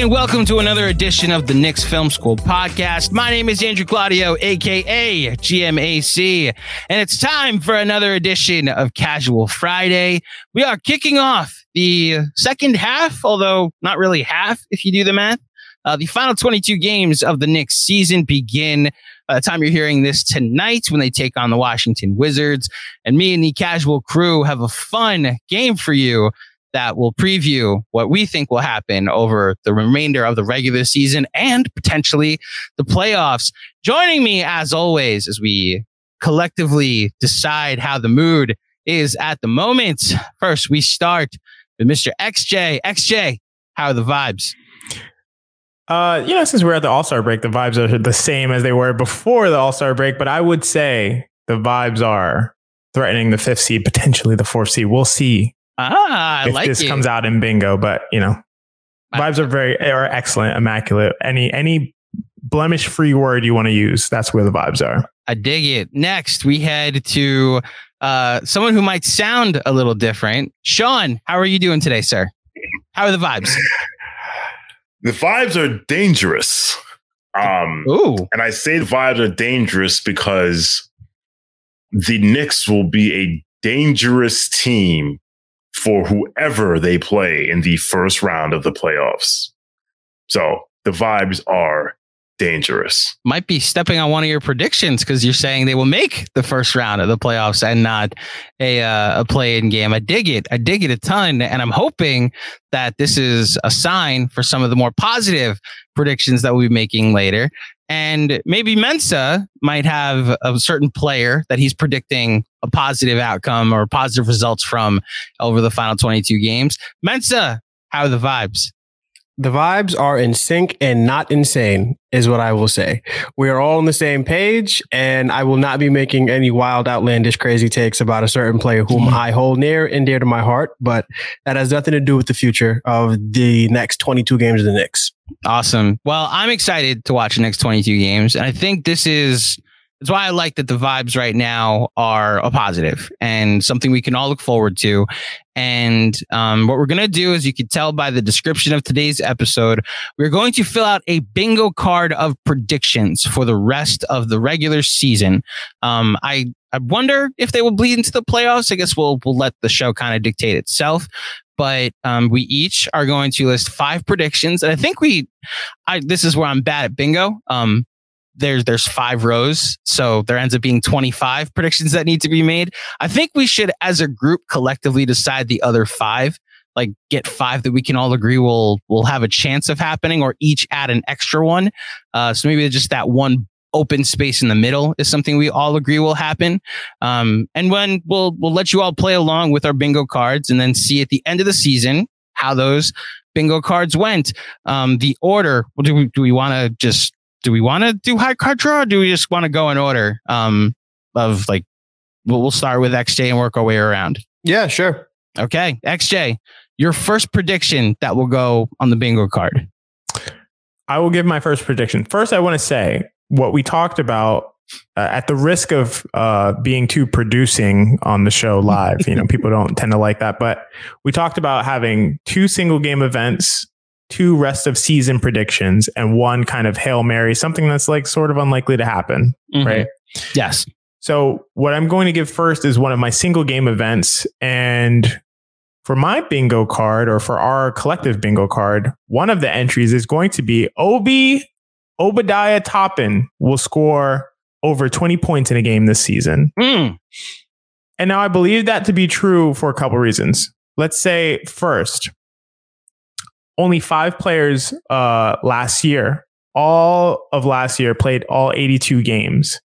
And welcome to another edition of the Knicks Film School podcast. My name is Andrew Claudio, aka GMAC, and it's time for another edition of Casual Friday. We are kicking off the second half, although not really half if you do the math. Uh, the final 22 games of the Knicks season begin by the time you're hearing this tonight when they take on the Washington Wizards. And me and the casual crew have a fun game for you that will preview what we think will happen over the remainder of the regular season and potentially the playoffs. Joining me, as always, as we collectively decide how the mood is at the moment. First, we start with Mr. XJ. XJ, how are the vibes? Uh, you know, since we're at the All Star break, the vibes are the same as they were before the All Star break, but I would say the vibes are threatening the fifth seed, potentially the fourth seed. We'll see Ah, I if like this it. comes out in bingo, but you know, vibes are very are excellent, immaculate. Any any blemish free word you want to use, that's where the vibes are. I dig it. Next, we head to uh, someone who might sound a little different. Sean, how are you doing today, sir? How are the vibes? The vibes are dangerous. Um, Ooh, and I say the vibes are dangerous because the Knicks will be a dangerous team for whoever they play in the first round of the playoffs. So the vibes are dangerous. might be stepping on one of your predictions because you're saying they will make the first round of the playoffs and not a uh, a play-in game. I dig it. I dig it a ton, and I'm hoping that this is a sign for some of the more positive predictions that we'll be making later. And maybe Mensa might have a certain player that he's predicting a positive outcome or positive results from over the final 22 games. Mensa, how are the vibes? The vibes are in sync and not insane, is what I will say. We are all on the same page, and I will not be making any wild, outlandish, crazy takes about a certain player whom mm. I hold near and dear to my heart. But that has nothing to do with the future of the next 22 games of the Knicks. Awesome. Well, I'm excited to watch the next 22 games. And I think this is that's why I like that the vibes right now are a positive and something we can all look forward to. And um, what we're going to do, as you can tell by the description of today's episode, we're going to fill out a bingo card of predictions for the rest of the regular season. Um, I I wonder if they will bleed into the playoffs. I guess we'll we'll let the show kind of dictate itself. But um, we each are going to list five predictions, and I think we. I this is where I'm bad at bingo. Um, there's there's five rows, so there ends up being 25 predictions that need to be made. I think we should, as a group, collectively decide the other five. Like get five that we can all agree will will have a chance of happening, or each add an extra one. Uh, so maybe just that one open space in the middle is something we all agree will happen. Um, and when we'll we'll let you all play along with our bingo cards, and then see at the end of the season how those bingo cards went. Um, the order. Do we do we want to just do we want to do high card draw? Or do we just want to go in order? Um, of like, we'll, we'll start with XJ and work our way around. Yeah, sure. Okay, XJ, your first prediction that will go on the bingo card. I will give my first prediction. First, I want to say what we talked about uh, at the risk of uh, being too producing on the show live. you know, people don't tend to like that, but we talked about having two single game events, two rest of season predictions, and one kind of hail mary, something that's like sort of unlikely to happen, Mhm. right? Yes. So, what I'm going to give first is one of my single game events. And for my bingo card or for our collective bingo card, one of the entries is going to be Obi Obadiah Toppin will score over 20 points in a game this season. Mm. And now I believe that to be true for a couple reasons. Let's say first, only five players uh, last year, all of last year, played all 82 games.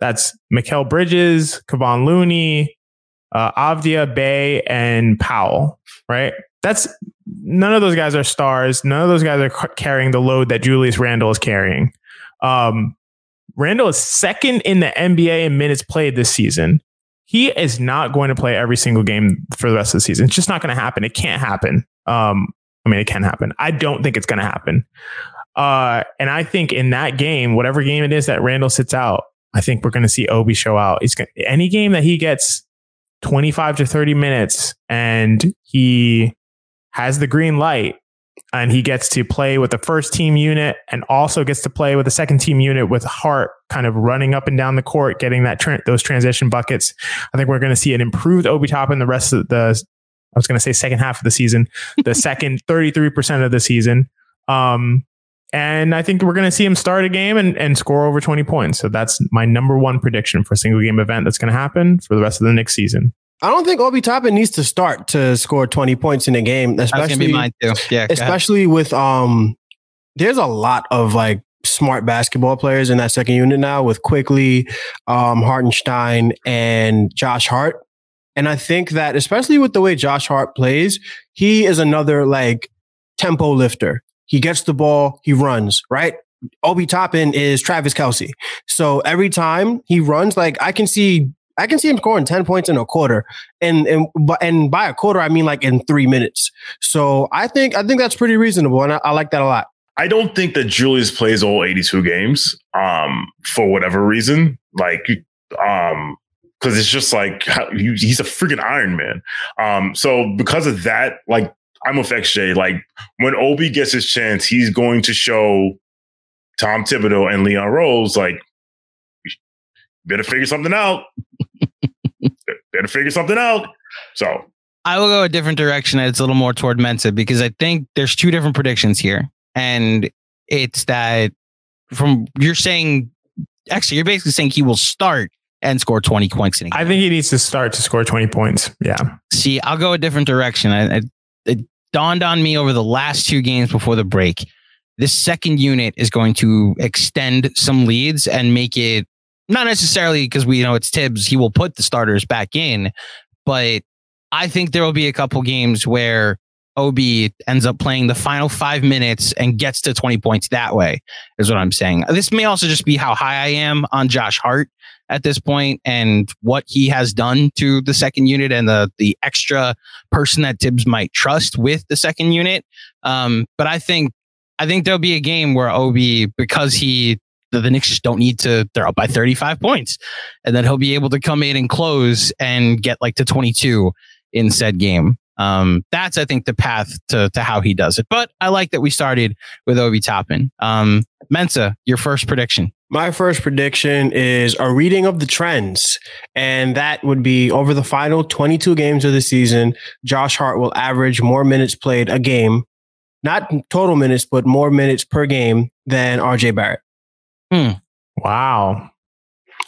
That's Mikal Bridges, Kevon Looney, uh, Avdija, Bey, and Powell, right? That's none of those guys are stars. None of those guys are carrying the load that Julius Randle is carrying. Um, Randle is second in the NBA in minutes played this season. He is not going to play every single game for the rest of the season. It's just not going to happen. It can't happen. Um, mean, it can happen. I don't think it's going to happen. Uh, and I think in that game, whatever game it is that Randle sits out, I think we're going to see Obi show out. He's going any game that he gets 25 to 30 minutes and he has the green light and he gets to play with the first team unit and also gets to play with the second team unit with Hart kind of running up and down the court, getting that tra- those transition buckets. I think we're going to see an improved Obi Toppin the rest of the. I was going to say second half of the season, the second 33% of the season. Um, and I think we're going to see him start a game and, and score over 20 points. So that's my number one prediction for a single game event that's going to happen for the rest of the next season. I don't think Obi Toppin needs to start to score 20 points in a game, That's gonna be especially mine too. Yeah. especially with um there's a lot of like smart basketball players in that second unit now with Quickley, um, Hartenstein, and Josh Hart. And I think that especially with the way Josh Hart plays, he is another like tempo lifter. He gets the ball, he runs, right? Obi Toppin is Travis Kelce. So every time he runs, like I can see I can see him scoring 10 points in a quarter. And and and by a quarter, I mean like in three minutes. So I think I think that's pretty reasonable. And I, I like that a lot. I don't think that Julius plays all 82 games um, for whatever reason. Like, um, because it's just like he- he's a freaking Iron Man. Um, so because of that, like I'm with XJ. Like when Obi gets his chance, he's going to show Tom Thibodeau and Leon Rose like better figure something out. better figure something out. So I will go a different direction. It's a little more toward Mensa because I think there's two different predictions here. And it's that from you're saying, actually, you're basically saying he will start and score 20 points in a game. I think he needs to start to score 20 points. Yeah. See, I'll go a different direction. I, I, it dawned on me over the last two games before the break. This second unit is going to extend some leads and make it not necessarily because we you know it's Thibs. He will put the starters back in, but I think there will be a couple games where Obi ends up playing the final five minutes and gets to 20 points that way, is what I'm saying. This may also just be how high I am on Josh Hart at this point and what he has done to the second unit and the the extra person that Thibs might trust with the second unit. Um, but I think I think there'll be a game where Obi because he the, the Knicks just don't need to they're up by 35 points and then he'll be able to come in and close and get like to 22 in said game. Um, that's I think the path to to how he does it. But I like that we started with Obi Toppin. Um, Mensa, your first prediction. My first prediction is a reading of the trends. And that would be over the final 22 games of the season, Josh Hart will average more minutes played a game, not total minutes, but more minutes per game than RJ Barrett. Hmm. Wow.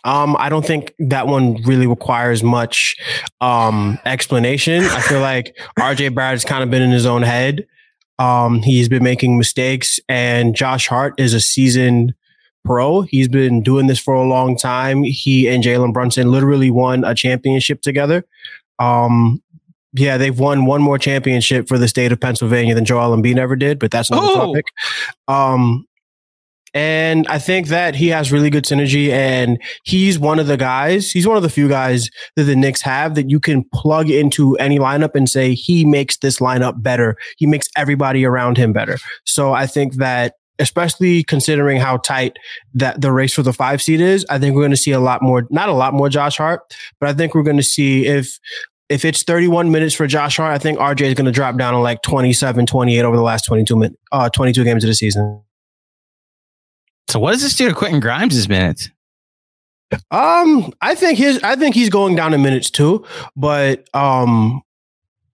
Um, I don't think that one really requires much um, explanation. I feel like RJ Barrett's kind of been in his own head. Um, he's been making mistakes, and Josh Hart is a seasoned pro. He's been doing this for a long time. He and Jalen Brunson literally won a championship together. Um, yeah, they've won one more championship for the state of Pennsylvania than Joel Embiid ever did, but that's another Oh. topic. Um, and I think that he has really good synergy, and he's one of the guys. He's one of the few guys that the Knicks have that you can plug into any lineup and say he makes this lineup better. He makes everybody around him better. So I think that especially considering how tight that the race for the five seed is. I think we're going to see a lot more, not a lot more Josh Hart, but I think we're going to see if if it's 31 minutes for Josh Hart, I think RJ is going to drop down to like 27, 28 over the last 22 min, uh, 22 games of the season. So what does this do to Quentin Grimes' minutes? Um, I think his I think he's going down in minutes too, but um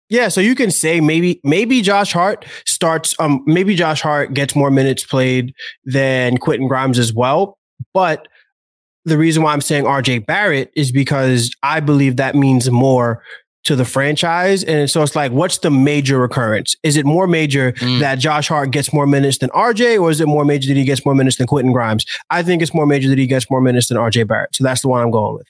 yeah, so you can say maybe maybe Josh Hart starts um maybe Josh Hart gets more minutes played than Quentin Grimes as well, but the reason why I'm saying RJ Barrett is because I believe that means more to the franchise. And so it's like, what's the major recurrence? Is it more major mm. that Josh Hart gets more minutes than RJ, or is it more major that he gets more minutes than Quentin Grimes? I think it's more major that he gets more minutes than RJ Barrett. So that's the one I'm going with.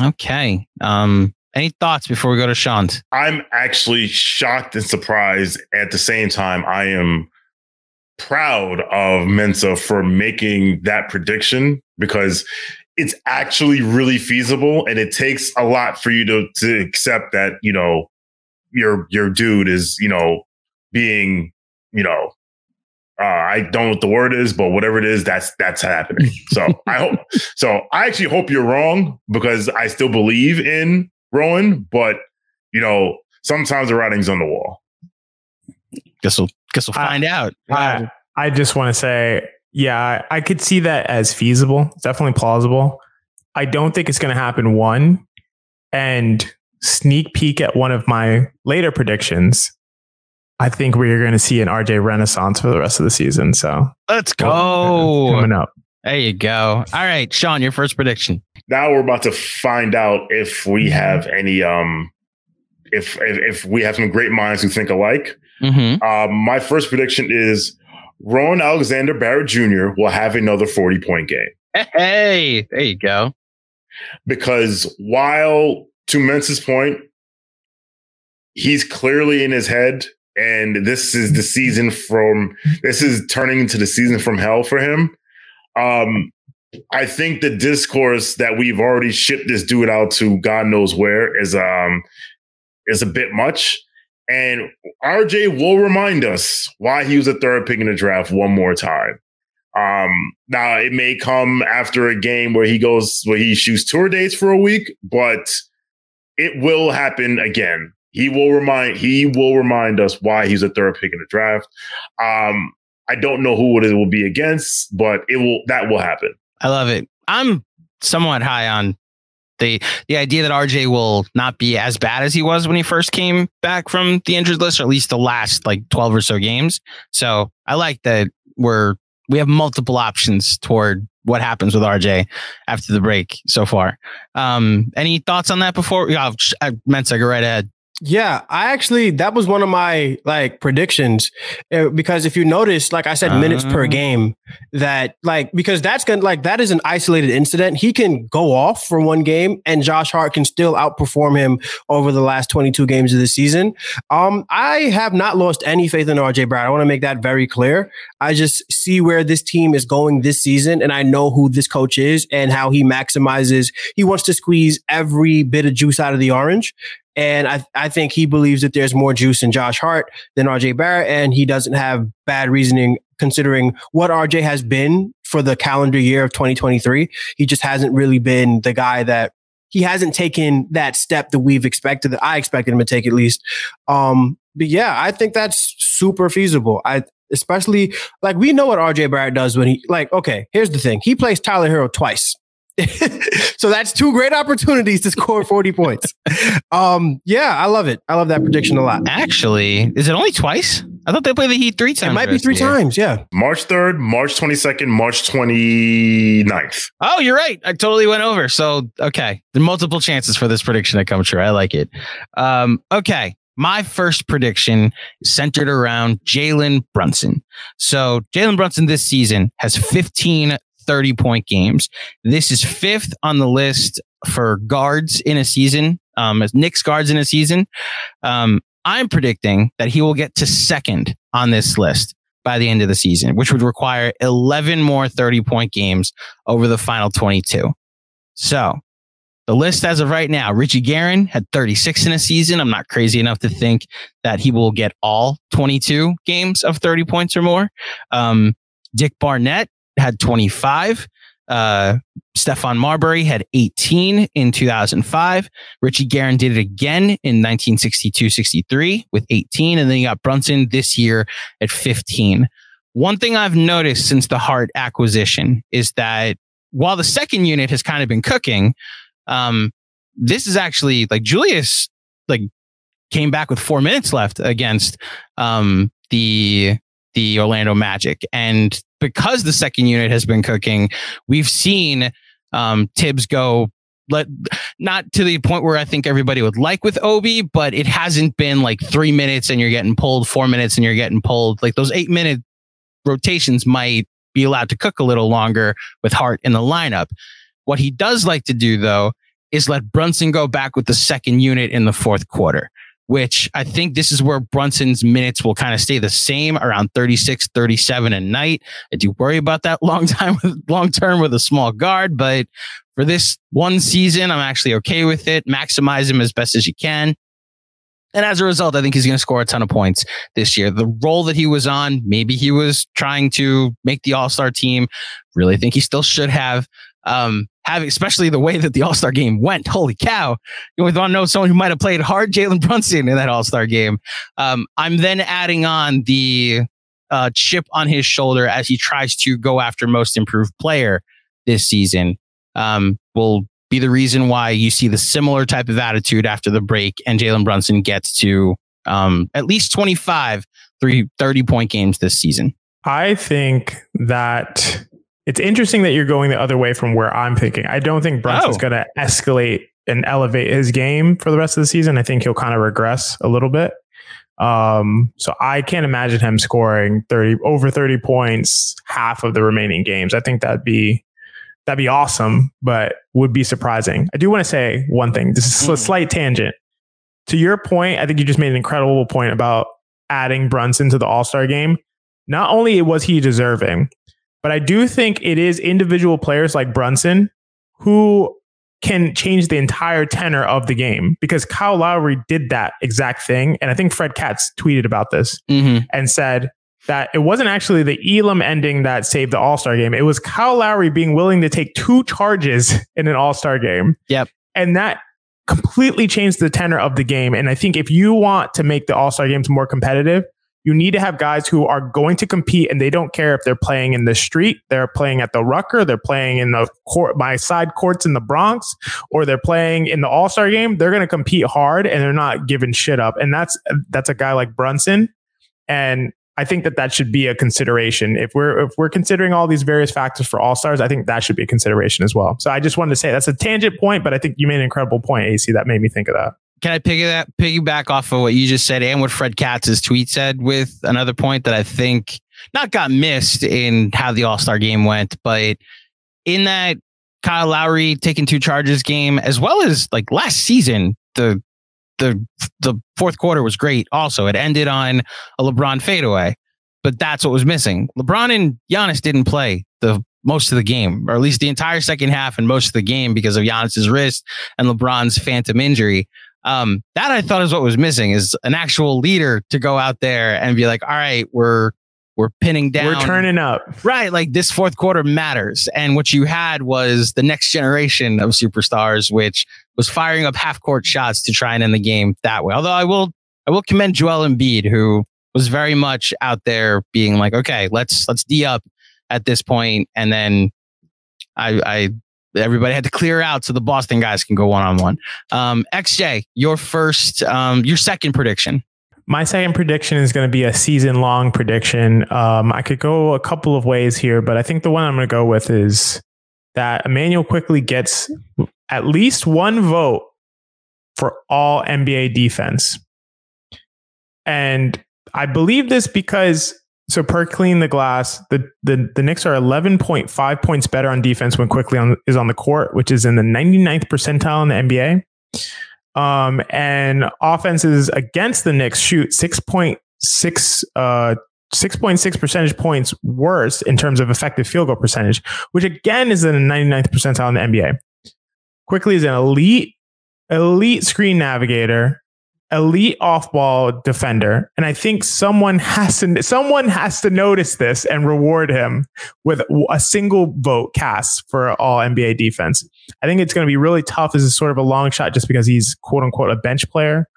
Okay. Um, any thoughts before we go to Sean? I'm actually shocked and surprised at the same time. I am proud of Mensa for making that prediction because it's actually really feasible and it takes a lot for you to to accept that you know your your dude is you know being you know uh, I don't know what the word is, but whatever it is, that's that's happening. So I hope. So I actually hope you're wrong because I still believe in Rowan, but you know sometimes the writing's on the wall. Guess we'll guess we'll find I, out. I, I just want to say yeah, I could see that as feasible. It's definitely plausible. I don't think it's going to happen. One, and sneak peek at one of my later predictions. I think we're going to see an RJ renaissance for the rest of the season. So let's go. Coming up. There you go. All right, Sean, your first prediction. Now we're about to find out if we have any um if if, if we have some great minds who think alike. Mm-hmm. Um, my first prediction is Rowan Alexander Barrett Jr. will have another 40 point game. Hey, there you go. Because while to Mensa's point, he's clearly in his head, and this is the season from this is turning into the season from hell for him. Um, I think the discourse that we've already shipped this dude out to God knows where is um is a bit much. And RJ will remind us why he was a third pick in the draft one more time. Um, now it may come after a game where he goes where he shoots tour dates for a week, but it will happen again. He will remind he will remind us why he's a third pick in the draft. Um, I don't know who it will be against, but it will that will happen. I love it. I'm somewhat high on the the idea that RJ will not be as bad as he was when he first came back from the injured list, or at least the last like 12 or so games. So I like that we're we have multiple options toward what happens with RJ after the break so far. Um, any thoughts on that before? Yeah, I meant to go right ahead. Yeah, I actually that was one of my like predictions uh, because if you notice, like I said, uh, minutes per uh-huh. game, that like because that's gonna like that is an isolated incident. He can go off for one game, and Josh Hart can still outperform him over the last twenty two games of the season. Um, I have not lost any faith in RJ Brown. I want to make that very clear. I just see where this team is going this season, and I know who this coach is and how he maximizes. He wants to squeeze every bit of juice out of the orange. And I, I think he believes that there's more juice in Josh Hart than RJ Barrett. And he doesn't have bad reasoning considering what RJ has been for the calendar year of 2023. He just hasn't really been the guy that he hasn't taken that step that we've expected, that I expected him to take at least. Um, but yeah, I think that's super feasible. I, especially like we know what RJ Barrett does when he like, okay, here's the thing. He plays Tyler Herro twice. so that's two great opportunities to score 40 points. Um, yeah, I love it. I love that prediction a lot. Actually, is it only twice? I thought they played the Heat three times. It might be three times, yeah. March 3rd, March 22nd, March 29th. Oh, you're right. I totally went over. So, okay. The multiple chances for this prediction to come true. I like it. Um, okay. My first prediction is centered around Jalen Brunson. So Jalen Brunson this season has 15 30 point games. This is fifth on the list for guards in a season, um, as Knicks guards in a season. Um, I'm predicting that he will get to second on this list by the end of the season, which would require 11 more 30 point games over the final 22. So the list as of right now, Richie Guerin had 36 in a season. I'm not crazy enough to think that he will get all 22 games of 30 points or more. Um, Dick Barnett had 25. Uh, Stephon Marbury had 18 in 2005. Richie Guerin did it again in 1962 63 with 18. And then you got Brunson this year at 15. One thing I've noticed since the Hart acquisition is that while the second unit has kind of been cooking, um, this is actually like Julius like came back with four minutes left against um, the the Orlando Magic, and because the second unit has been cooking, we've seen um, Thibs go let not to the point where I think everybody would like with Obi, but it hasn't been like three minutes and you're getting pulled, four minutes and you're getting pulled. Like those eight minute rotations might be allowed to cook a little longer with Hart in the lineup. What he does like to do though is let Brunson go back with the second unit in the fourth quarter, which I think this is where Brunson's minutes will kind of stay the same around 36, 37 a night. I do worry about that long time, long term with a small guard, but for this one season, I'm actually okay with it. Maximize him as best as you can. And as a result, I think he's going to score a ton of points this year. The role that he was on, maybe he was trying to make the All Star team. Really think he still should have. Um, having especially the way that the All Star game went. Holy cow! You want to know someone who might have played hard, Jalen Brunson in that All Star game. Um, I'm then adding on the uh, chip on his shoulder as he tries to go after most improved player this season. Um, will be the reason why you see the similar type of attitude after the break and Jalen Brunson gets to um, at least 25, three, 30 point games this season. I think that it's interesting that you're going the other way from where I'm thinking. I don't think Brunson's oh. going to escalate and elevate his game for the rest of the season. I think he'll kind of regress a little bit. Um, so I can't imagine him scoring 30 over 30 points half of the remaining games. I think that'd be that'd be awesome, but would be surprising. I do want to say one thing. This is a hmm. slight tangent. To your point, I think you just made an incredible point about adding Brunson to the All Star game. Not only was he deserving, but I do think it is individual players like Brunson who can change the entire tenor of the game because Kyle Lowry did that exact thing. And I think Fred Katz tweeted about this mm-hmm. and said, that it wasn't actually the Elam ending that saved the All Star game. It was Kyle Lowry being willing to take two charges in an All Star game. Yep. And that completely changed the tenor of the game. And I think if you want to make the All Star games more competitive, you need to have guys who are going to compete and they don't care if they're playing in the street, they're playing at the Rucker, they're playing in the court, my side courts in the Bronx, or they're playing in the All Star game. They're going to compete hard and they're not giving shit up. And that's that's a guy like Brunson. And I think that that should be a consideration. If we're if we're considering all these various factors for all stars, I think that should be a consideration as well. So I just wanted to say that's a tangent point, but I think you made an incredible point, AC, that made me think of that. Can I piggyback piggyback off of what you just said and what Fred Katz's tweet said with another point that I think not got missed in how the All Star game went, but in that Kyle Lowry taking two charges game, as well as like last season, the the the fourth quarter was great. Also, it ended on a LeBron fadeaway, but that's what was missing. LeBron and Giannis didn't play the most of the game, or at least the entire second half and most of the game because of Giannis's wrist and LeBron's phantom injury. Um, that I thought is what was missing is an actual leader to go out there and be like, all right, we're we're pinning down. We're turning up. Right. Like this fourth quarter matters. And what you had was the next generation of superstars, which was firing up half court shots to try and end the game that way. Although I will, I will commend Joel Embiid, who was very much out there being like, okay, let's, let's D up at this point. And then I, I, everybody had to clear out so the Boston guys can go one on one. XJ, your first, um, your second prediction. My second prediction is going to be a season long prediction. Um, I could go a couple of ways here, but I think the one I'm going to go with is that Immanuel Quickley gets at least one vote for all NBA defense. And I believe this because so per clean the glass, the, the, the Knicks are 11.5 points better on defense when Quickley on, is on the court, which is in the 99th percentile in the NBA. Um, and offenses against the Knicks shoot 6.6 uh, 6.6 percentage points worse in terms of effective field goal percentage, which again is in the 99th percentile in the NBA. Quickley is an elite, elite screen navigator, elite off-ball defender, and I think someone has to someone has to notice this and reward him with a single vote cast for all NBA defense. I think it's going to be really tough. This is sort of a long shot just because he's quote unquote a bench player.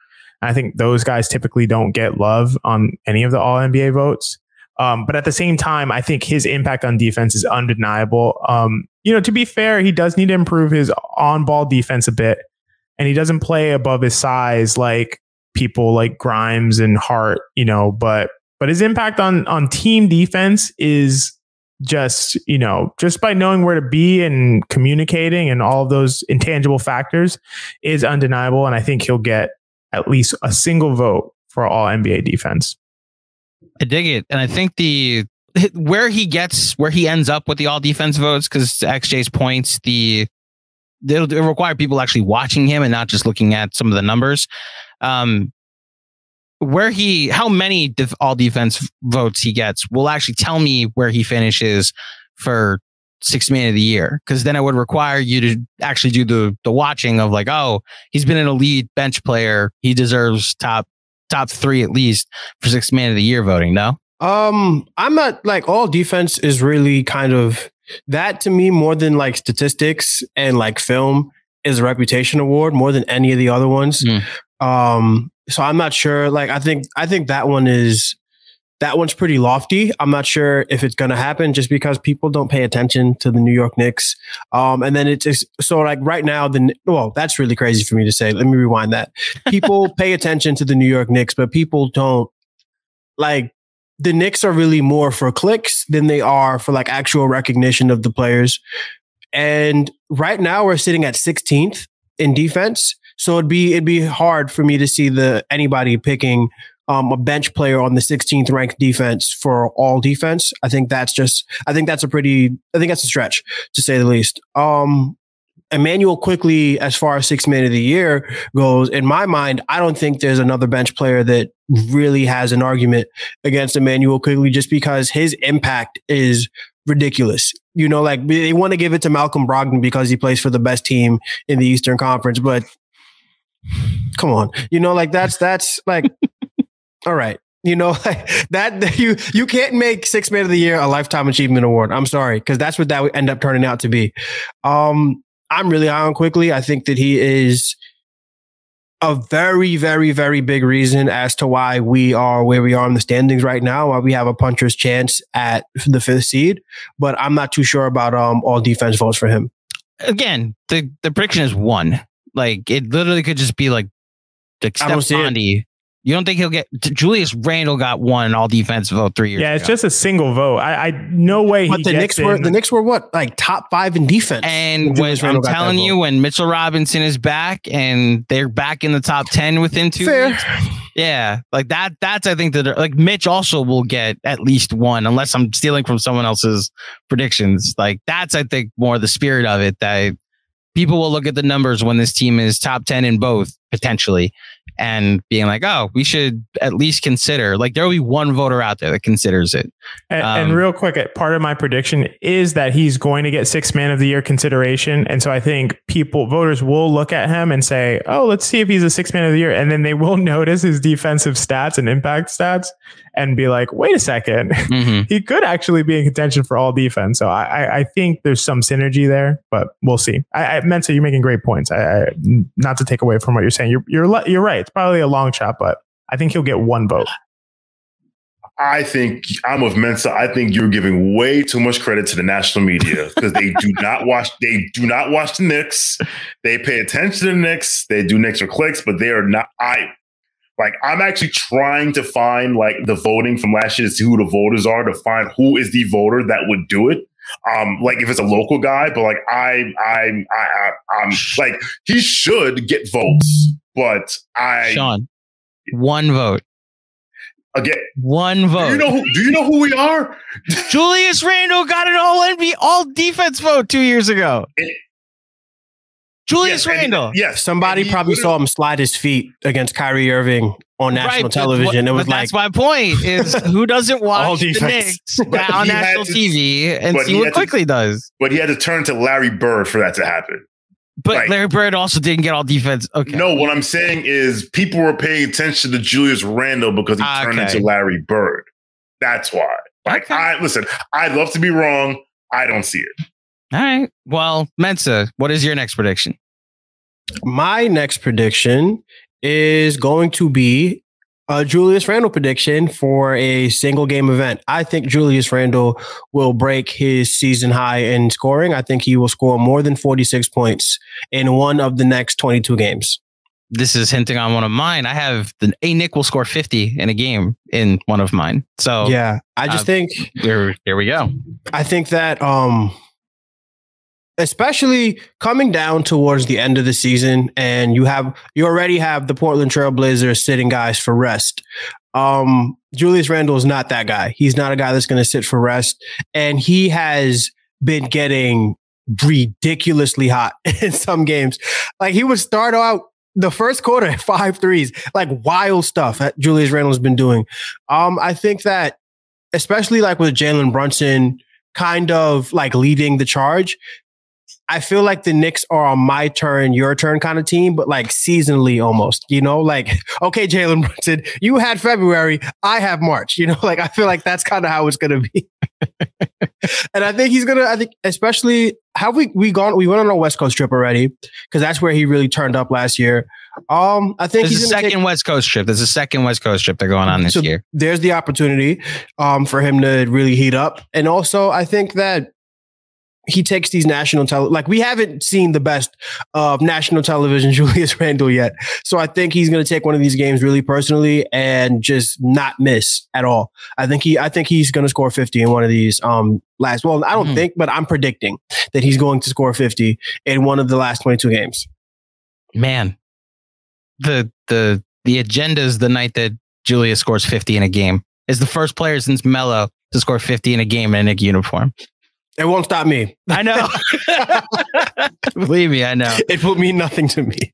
I think those guys typically don't get love on any of the all NBA votes. Um, but at the same time, I think his impact on defense is undeniable. Um, you know, to be fair, he does need to improve his on ball defense a bit, and he doesn't play above his size like people like Grimes and Hart, you know, but but his impact on on team defense is just, you know, just by knowing where to be and communicating and all of those intangible factors is undeniable. And I think he'll get at least a single vote for all NBA defense. I dig it. And I think the where he gets where he ends up with the all defense votes, because XJ's points, the it'll, it'll, require people actually watching him and not just looking at some of the numbers. Um, where he, how many def, all defense votes he gets will actually tell me where he finishes for six man of the year. Cause then it would require you to actually do the, the watching of like, oh, he's been an elite bench player. He deserves top, top three at least for six man of the year voting. No? Um, I'm not like all defense is really kind of that to me more than like statistics and like film is a reputation award more than any of the other ones. Mm. Um, so I'm not sure. Like, I think I think that one is that one's pretty lofty. I'm not sure if it's going to happen just because people don't pay attention to the New York Knicks. Um, and then it's, it's so like right now, the well, that's really crazy for me to say. Let me rewind that. People pay attention to the New York Knicks, but people don't like the Knicks are really more for clicks than they are for like actual recognition of the players. And right now we're sitting at 16th in defense. So it'd be it'd be hard for me to see the anybody picking um, a bench player on the 16th ranked defense for all defense. I think that's just I think that's a pretty I think that's a stretch to say the least. Um, Immanuel Quickley, as far as six man of the year goes, in my mind, I don't think there's another bench player that really has an argument against Immanuel Quickley just because his impact is ridiculous. You know, like they want to give it to Malcolm Brogdon because he plays for the best team in the Eastern Conference, but come on, you know, like that's that's like, all right, you know, like that you you can't make six man of the year a lifetime achievement award. I'm sorry, because that's what that would end up turning out to be. Um, I'm really high on Quickley I think that he is a very, very, very big reason as to why we are where we are in the standings right now, why we have a puncher's chance at the fifth seed. But I'm not too sure about um all defense votes for him. Again, the the prediction is one. Like it literally could just be like the Steph Bondy. You don't think he'll get Julius Randle got one all defense vote three years? Yeah, it's ago. just a single vote. I, I no way. But the Knicks in. were the Knicks were what like top five in defense. And when, I'm telling you, when Mitchell Robinson is back and they're back in the top ten within two Fair. weeks, yeah, like that. That's I think that like Mitch also will get at least one, unless I'm stealing from someone else's predictions. Like that's I think more the spirit of it that people will look at the numbers when this team is top 10 in both potentially and being like, oh, we should at least consider. Like there will be one voter out there that considers it. And, um, and, real quick, part of my prediction is that he's going to get six man of the year consideration, and so I think people voters will look at him and say, oh, let's see if he's a six man of the year, and then they will notice his defensive stats and impact stats and be like, wait a 2nd mm-hmm. he could actually be in contention for all defense. So I, I think there's some synergy there, but we'll see. I, I meant to you're making great points. I, I not to take away from what you're saying. You're you're you're right. It's probably a long shot, but I think he'll get one vote. I think I'm of Mensa. I think you're giving way too much credit to the national media because they do not watch. They do not watch the Knicks. They pay attention to the Knicks. They do Knicks or clicks, but they are not. I like. I'm actually trying to find like the voting from last year to see who the voters are to find who is the voter that would do it. Um, like if it's a local guy, but like I, I, I, I'm like he should get votes but I Sean, one vote. Again, one vote. Do you know who, do you know who we are? Julius Randle got an all NBA all defense vote two years ago. It, Julius yes, Randle. yes, somebody probably saw him slide his feet against Kyrie Irving on national right, television. But, it was like that's my point: is who doesn't watch the Knicks on national to, TV and see what Quickley to, does? But he had to turn to Larry Bird for that to happen. But Right. Larry Bird also didn't get all defense. Okay. No, what I'm saying is people were paying attention to Julius Randle because he Ah, turned okay. into Larry Bird. That's why. Like, Okay. I listen, I'd love to be wrong. I don't see it. All right. Well, Mensa, what is your next prediction? My next prediction is going to be a Julius Randle prediction for a single game event. I think Julius Randle will break his season high in scoring. I think he will score more than 46 points in one of the next 22 games. This is hinting on one of mine. I have the A Knick will score 50 in a game in one of mine. So Yeah, I just uh, think there, there we go. I think that um especially coming down towards the end of the season and you have you already have the Portland Trail Blazers sitting guys for rest. Um Julius Randle is not that guy. He's not a guy that's going to sit for rest and he has been getting ridiculously hot in some games. Like he would start out the first quarter five threes, like wild stuff that Julius Randle's been doing. Um, I think that especially like with Jalen Brunson kind of like leading the charge. I feel like the Knicks are on my turn, your turn kind of team, but like seasonally almost, you know, like, okay, Jalen Brunson, you had February, I have March, you know, like I feel like that's kind of how it's going to be. and I think he's going to, I think, especially, have we, we gone, we went on a West Coast trip already because that's where he really turned up last year. Um, I think There's he's a gonna take- second West Coast trip. There's a second West Coast trip they're going on this So year. there's the opportunity um, for him to really heat up. And also, I think that he takes these national tele like we haven't seen the best of national television Julius Randle yet. So I think he's going to take one of these games really personally and just not miss at all. I think he I think he's going to score 50 in one of these um last well I don't Mhm. think but I'm predicting that he's going to score 50 in one of the last 22 games. Man, the the the agenda is the night that Julius scores 50 in a game. Is the first player since Melo to score 50 in a game in a Knick uniform. It won't stop me. I know. Believe me, I know. It will mean nothing to me.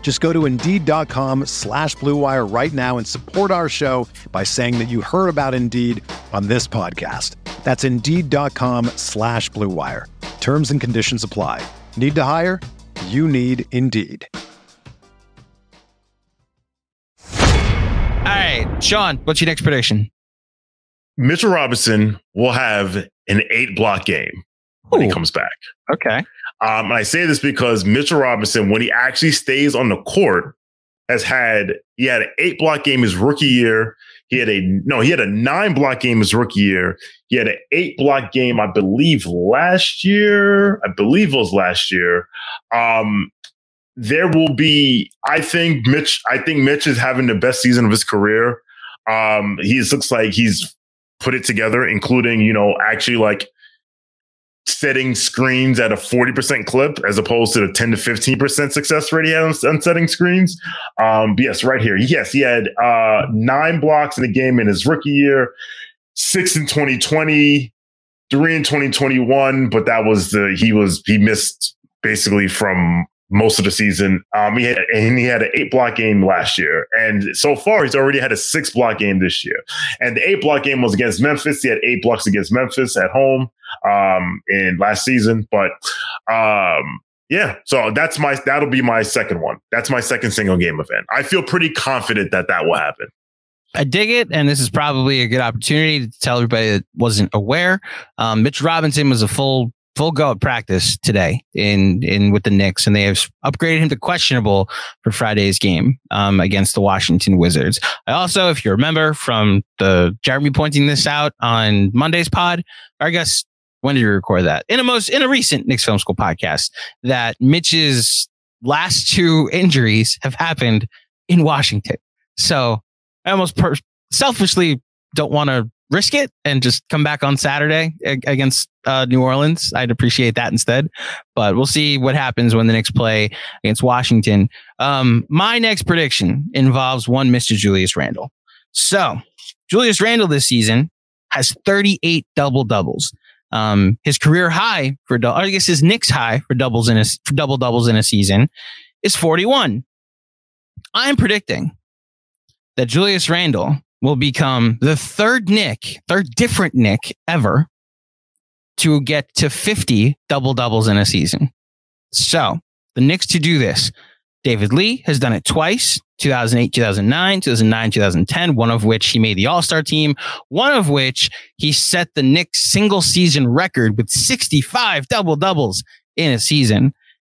Just go to Indeed.com slash Blue Wire right now and support our show by saying that you heard about Indeed on this podcast. That's Indeed.com slash Blue Wire. Terms and conditions apply. Need to hire? You need Indeed. All right, Sean, what's your next prediction? Mitchell Robinson will have an eight block game when he comes back. Okay. Um, and I say this because Mitchell Robinson, when he actually stays on the court, has had he had an eight block game his rookie year. He had a no, he had a nine block game his rookie year. He had an eight block game, I believe, last year. I believe it was last year. Um, there will be, I think Mitch, I think Mitch is having the best season of his career. Um, he looks like he's put it together, including, you know, actually like setting screens at a 40% clip as opposed to the 10 to 15% success rate he had on, on setting screens. Um, yes, right here. Yes, he had uh, nine blocks in the game in his rookie year, six in 2020, three in 2021, but that was the, he was, he missed basically from most of the season. Um, he had and he had an eight block game last year, and so far he's already had a six block game this year. And the eight block game was against Memphis. He had eight blocks against Memphis at home um, in last season. But um, yeah, so that's my that'll be my second one. That's my second single game event. I feel pretty confident that that will happen. I dig it, and this is probably a good opportunity to tell everybody that wasn't aware. Um, Mitch Robinson was a full full go at practice today in in with the Knicks, and they have upgraded him to questionable for Friday's game um, against the Washington Wizards. I also, if you remember from the Jeremy pointing this out on Monday's pod, I guess when did you record that? In a most in a recent Knicks Film School podcast, that Mitch's last two injuries have happened in Washington. So I almost per- selfishly don't want to risk it and just come back on Saturday against uh, New Orleans. I'd appreciate that instead. But we'll see what happens when the Knicks play against Washington. Um, my next prediction involves one Mr. Julius Randle. So Julius Randle this season has 38 double doubles. Um, his career high for, I guess his Knicks high for doubles in a double doubles in a season is 41. I'm predicting that Julius Randle will become the third Knick, third different Knick ever to get to 50 double doubles in a season. So the Knicks to do this, David Lee has done it twice 2008, 2009, 2009, 2010, one of which he made the All Star team, one of which he set the Knicks single season record with 65 double doubles in a season.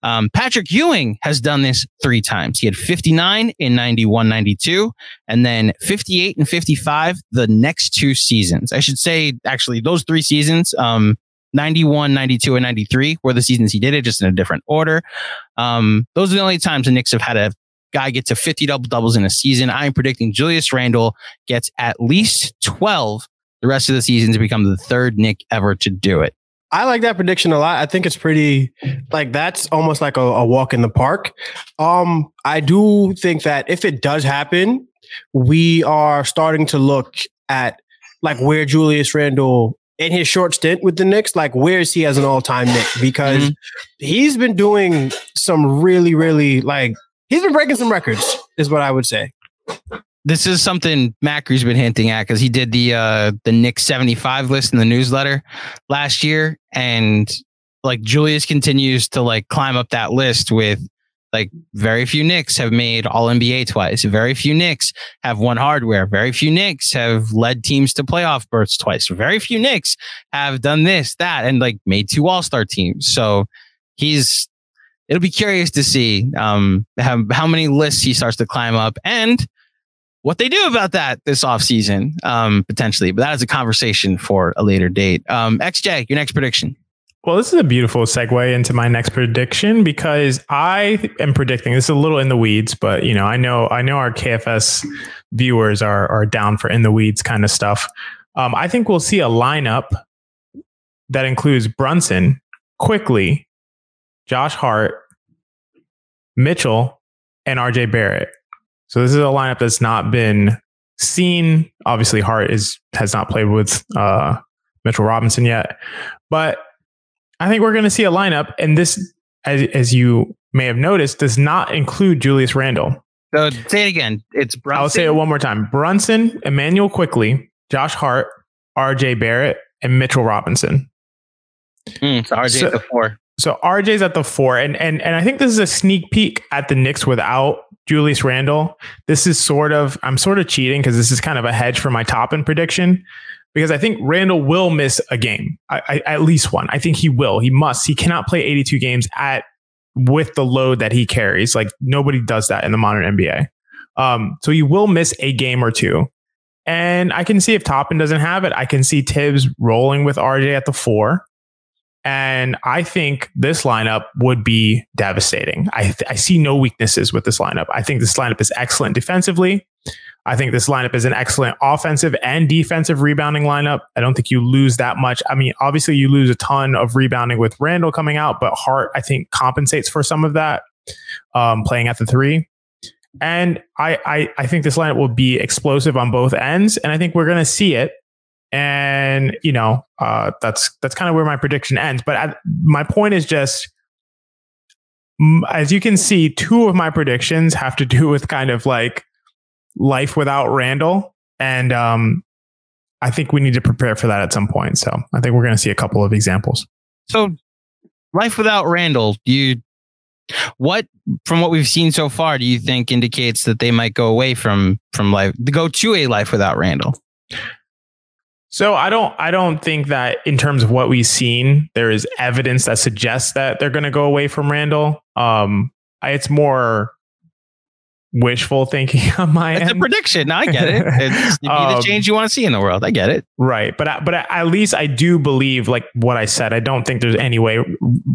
Um, Patrick Ewing has done this three times. He had 59 in 91, 92, and then 58 and 55 the next two seasons. I should say, actually, those three seasons, um, 91, 92, and 93 were the seasons he did it, just in a different order. Um, those are the only times the Knicks have had a guy get to 50 double doubles in a season. I'm predicting Julius Randle gets at least 12 the rest of the season to become the third Knick ever to do it. I like that prediction a lot. I think it's pretty like that's almost like a, a, walk in the park. Um, I do think that if it does happen, we are starting to look at like where Julius Randle in his short stint with the Knicks, like where is he as an all-time Knick? Because mm-hmm. he's been doing some really, really like he's been breaking some records, is what I would say this is something Macri's been hinting at because he did the uh the Knick 75 list in the newsletter last year. And like Julius continues to like climb up that list with like very few Knicks have made all NBA twice. Very few Knicks have won hardware. Very few Knicks have led teams to playoff berths twice. Very few Knicks have done this, that, and like made two all star teams. So he's, it'll be curious to see um, how, how many lists he starts to climb up and what they do about that this offseason, um, potentially. But that is a conversation for a later date. Um, XJ, your next prediction. Well, this is a beautiful segue into my next prediction because I am predicting this is a little in the weeds, but you know, I know I know our KFS viewers are are down for in the weeds kind of stuff. Um, I think we'll see a lineup that includes Brunson, Quickley, Josh Hart, Mitchell, and RJ Barrett. So this is a lineup that's not been seen. Obviously, Hart is has not played with uh, Mitchell Robinson yet, but I think we're going to see a lineup, and this, as, as you may have noticed, does not include Julius Randle. So say it again. It's Brunson. I'll say it one more time. Brunson, Immanuel Quickley, Josh Hart, R.J. Barrett, and Mitchell Robinson. Mm, so RJ so, at the four. So RJ's at the four, and and and I think this is a sneak peek at the Knicks without Julius Randle. This is sort of, I'm sort of cheating because this is kind of a hedge for my top end prediction because I think Randle will miss a game, I, I, at least one. I think he will. He must. He cannot play 82 games at with the load that he carries. Like nobody does that in the modern NBA. Um, so he will miss a game or two. And I can see if Toppin doesn't have it, I can see Thibs rolling with RJ at the four. And I think this lineup would be devastating. I, th- I see no weaknesses with this lineup. I think this lineup is excellent defensively. I think this lineup is an excellent offensive and defensive rebounding lineup. I don't think you lose that much. I mean, obviously, you lose a ton of rebounding with Randle coming out, but Hart, I think, compensates for some of that um, playing at the three. And I, I, I think this lineup will be explosive on both ends, and I think we're going to see it. And you know, uh, that's that's kind of where my prediction ends. But I, my point is just, as you can see, two of my predictions have to do with kind of like life without Randle, and um, I think we need to prepare for that at some point. So I think we're going to see a couple of examples. So, life without Randle, you what from what we've seen so far do you think indicates that they might go away from from life go to a life without Randle? So I don't I don't think that in terms of what we've seen, there is evidence that suggests that they're going to go away from Randle. Um, it's more wishful thinking on my end. it's end. a prediction. No, I get it. It's be um, the change you want to see in the world. I get it. Right, but I, but at least I do believe, like what I said. I don't think there's any way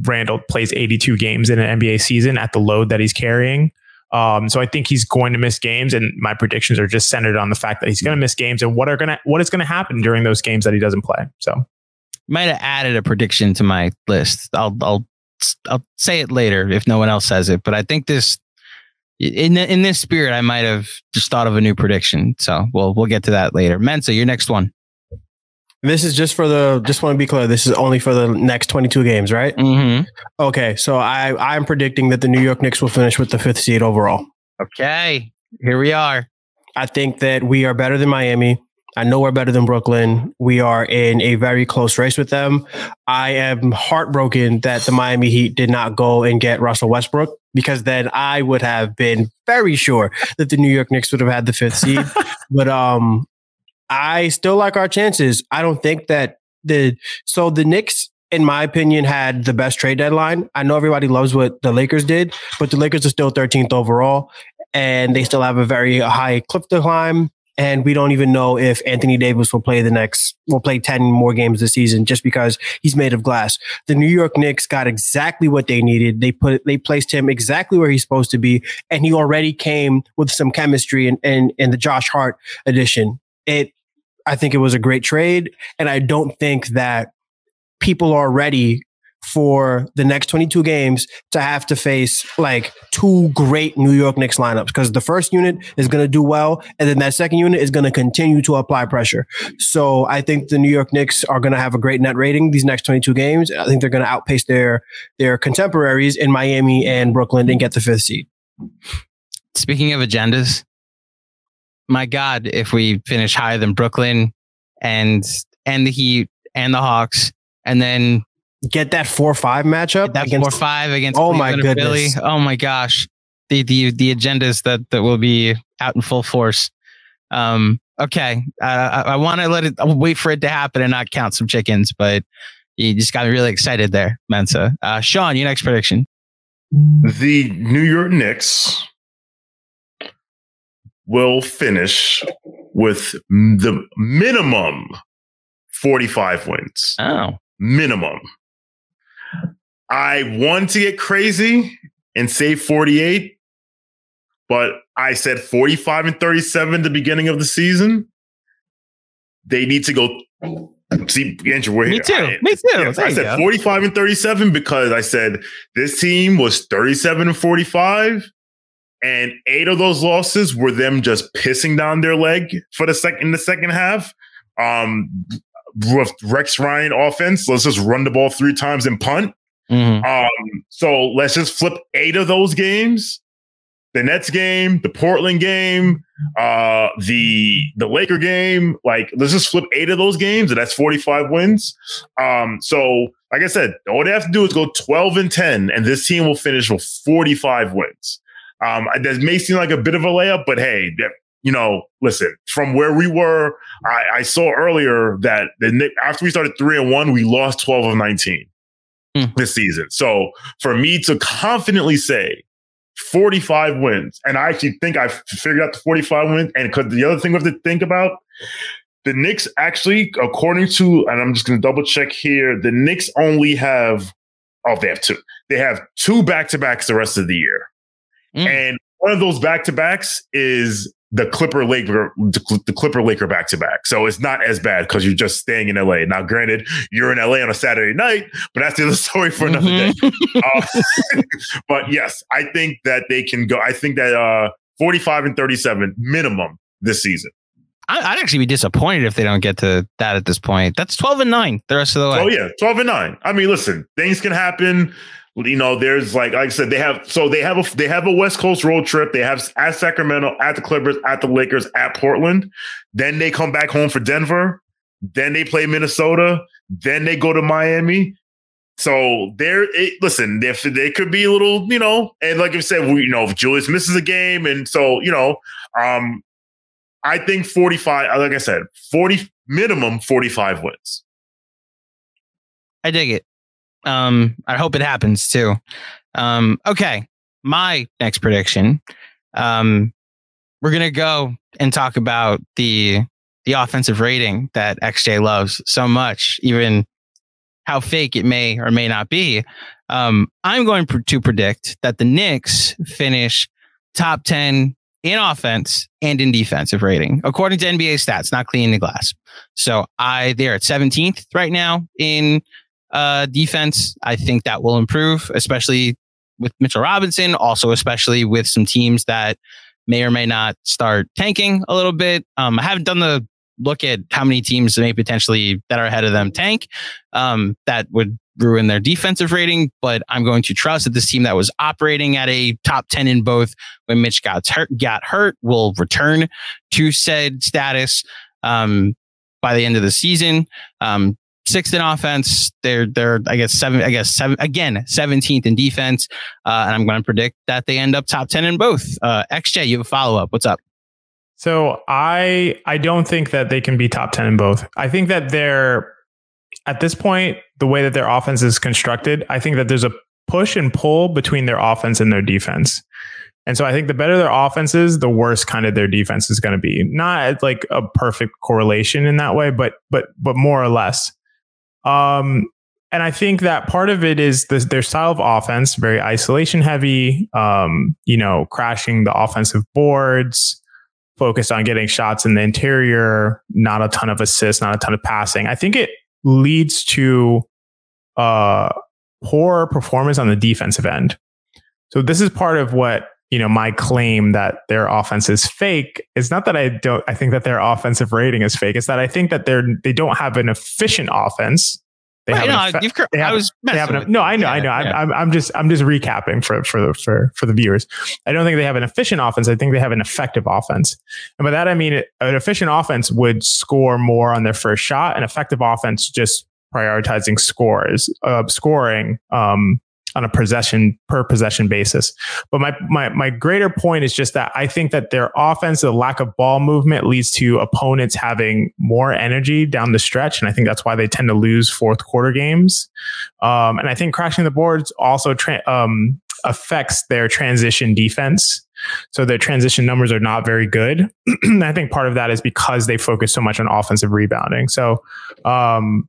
Randle plays 82 games in an NBA season at the load that he's carrying. Um, so I think he's going to miss games, and my predictions are just centered on the fact that he's going to miss games and what are going to what is going to happen during those games that he doesn't play. So might have added a prediction to my list. I'll I'll I'll say it later if no one else says it, but I think this in in this spirit, I might have just thought of a new prediction. So we'll we'll get to that later. Mensa, your next one. This is just for the. Just want to be clear. This is only for the next 22 games, right? Mm-hmm. Okay, so I I'm predicting that the New York Knicks will finish with the fifth seed overall. Okay, here we are. I think that we are better than Miami. I know we're better than Brooklyn. We are in a very close race with them. I am heartbroken that the Miami Heat did not go and get Russell Westbrook because then I would have been very sure that the New York Knicks would have had the fifth seed. but um, I still like our chances. I don't think that the so the Knicks, in my opinion, had the best trade deadline. I know everybody loves what the Lakers did, but the Lakers are still 13th overall, and they still have a very high cliff to climb and we don't even know if Anthony Davis will play the next will play 10 more games this season just because he's made of glass. The New York Knicks got exactly what they needed. They put they placed him exactly where he's supposed to be and he already came with some chemistry and, and, in the Josh Hart edition. It I think it was a great trade and I don't think that people are ready for the next 22 games to have to face like two great New York Knicks lineups because the first unit is going to do well and then that second unit is going to continue to apply pressure. So I think the New York Knicks are going to have a great net rating these next 22 games. I think they're going to outpace their their contemporaries in Miami and Brooklyn and get the fifth seed. Speaking of agendas, my God, if we finish higher than Brooklyn and and the Heat and the Hawks and then get that four five matchup. That against, four five against oh my goodness. Philly. Oh my gosh, the the the agendas that that will be out in full force. Um, okay, uh, I, I want to let it I'll wait for it to happen and not count some chickens, but you just got me really excited there, Mensa. Uh, Sean, your next prediction. The New York Knicks will finish with the minimum 45 wins. Oh. Minimum. I want to get crazy and say 48, but I said 45 and 37 the beginning of the season. They need to go. See, Andrew, we're Me here. too. I, Me too. Yes, I said 45 and 37 because I said this team was 37 and 45. And eight of those losses were them just pissing down their leg for the second in the second half. Um, Rex Ryan offense. Let's just run the ball three times and punt. Mm-hmm. Um, so let's just flip eight of those games. The Nets game, the Portland game, uh, the the Laker game. Like, let's just flip eight of those games, and that's 45 wins. Um, so like I said, all they have to do is go 12 and 10, and this team will finish with 45 wins. Um, that may seem like a bit of a layup, but hey, you know, listen, from where we were, I, I saw earlier that the Knick after we started three and one, we lost 12 of 19 mm. this season. So for me to confidently say 45 wins, and I actually think I figured out the 45 wins, and because the other thing we have to think about, the Knicks actually, according to, and I'm just going to double check here, the Knicks only have, oh, they have two. They have two back to backs the rest of the year. Mm. And one of those back to backs is the Clipper Laker, the Clipper Laker back to back. So it's not as bad because you're just staying in LA. Now, granted, you're in LA on a Saturday night, but that's the story for another mm-hmm. day. uh, but yes, I think that they can go. I think that uh, 45 and 37 minimum this season. I'd actually be disappointed if they don't get to that at this point. That's 12 and 9 the rest of the way. Oh, yeah. 12 and 9. I mean, listen, things can happen. You know, there's like, like I said, they have so they have a they have a West Coast road trip. They have at Sacramento, at the Clippers, at the Lakers, at Portland. Then they come back home for Denver. Then they play Minnesota. Then they go to Miami. So there, it, listen, if they could be a little, you know, and like I said, we, you know, if Julius misses a game, and so you know, um, I think 45, like I said, 40 minimum 45 wins. I dig it. Um, I hope it happens too. Um, okay. My next prediction. Um, we're gonna go and talk about the the offensive rating that XJ loves so much, even how fake it may or may not be. Um, I'm going to predict that the Knicks finish top 10 in offense and in defensive rating, according to NBA stats, not cleaning the glass. So I they're at 17th right now in uh, defense. I think that will improve, especially with Mitchell Robinson, also especially with some teams that may or may not start tanking a little bit. Um, I haven't done the look at how many teams may potentially that are ahead of them tank. Um, that would ruin their defensive rating, but I'm going to trust that this team that was operating at a top 10 in both when Mitch got hurt, got hurt will return to said status um, by the end of the season. Um, sixth in offense. They're they're I guess seven. I guess seven again. Seventeenth in defense, uh, and I'm going to predict that they end up top ten in both. Uh, XJ, you have a follow up. What's up? So I I don't think that they can be top ten in both. I think that they're at this point, the way that their offense is constructed, I think that there's a push and pull between their offense and their defense. And so I think the better their offense is, the worse kind of their defense is going to be. Not like a perfect correlation in that way, but but but more or less. Um, and I think that part of it is the, their style of offense, very isolation heavy. Um, you know, crashing the offensive boards, focused on getting shots in the interior, not a ton of assists, not a ton of passing. I think it leads to uh, poor performance on the defensive end. So this is part of what you know my claim that their offense is fake is not that I don't I think that their offensive rating is fake. It's that I think that they're they don't have an efficient offense. They right, have no, effect, they have, I was they have an, no, I know, yeah, I know. Yeah. I'm, I'm just I'm just recapping for for the for for the viewers. I don't think they have an efficient offense. I think they have an effective offense, and by that I mean an efficient offense would score more on their first shot. An effective offense just prioritizing scores, uh, scoring um, on a possession per possession basis. But my my my greater point is just that I think that their offense, the lack of ball movement, leads to opponents having more energy down the stretch, and I think that's why they tend to lose fourth quarter games. Um, and I think crashing the boards also tra- um, affects their transition defense. So their transition numbers are not very good. I think part of that is because they focus so much on offensive rebounding. So um,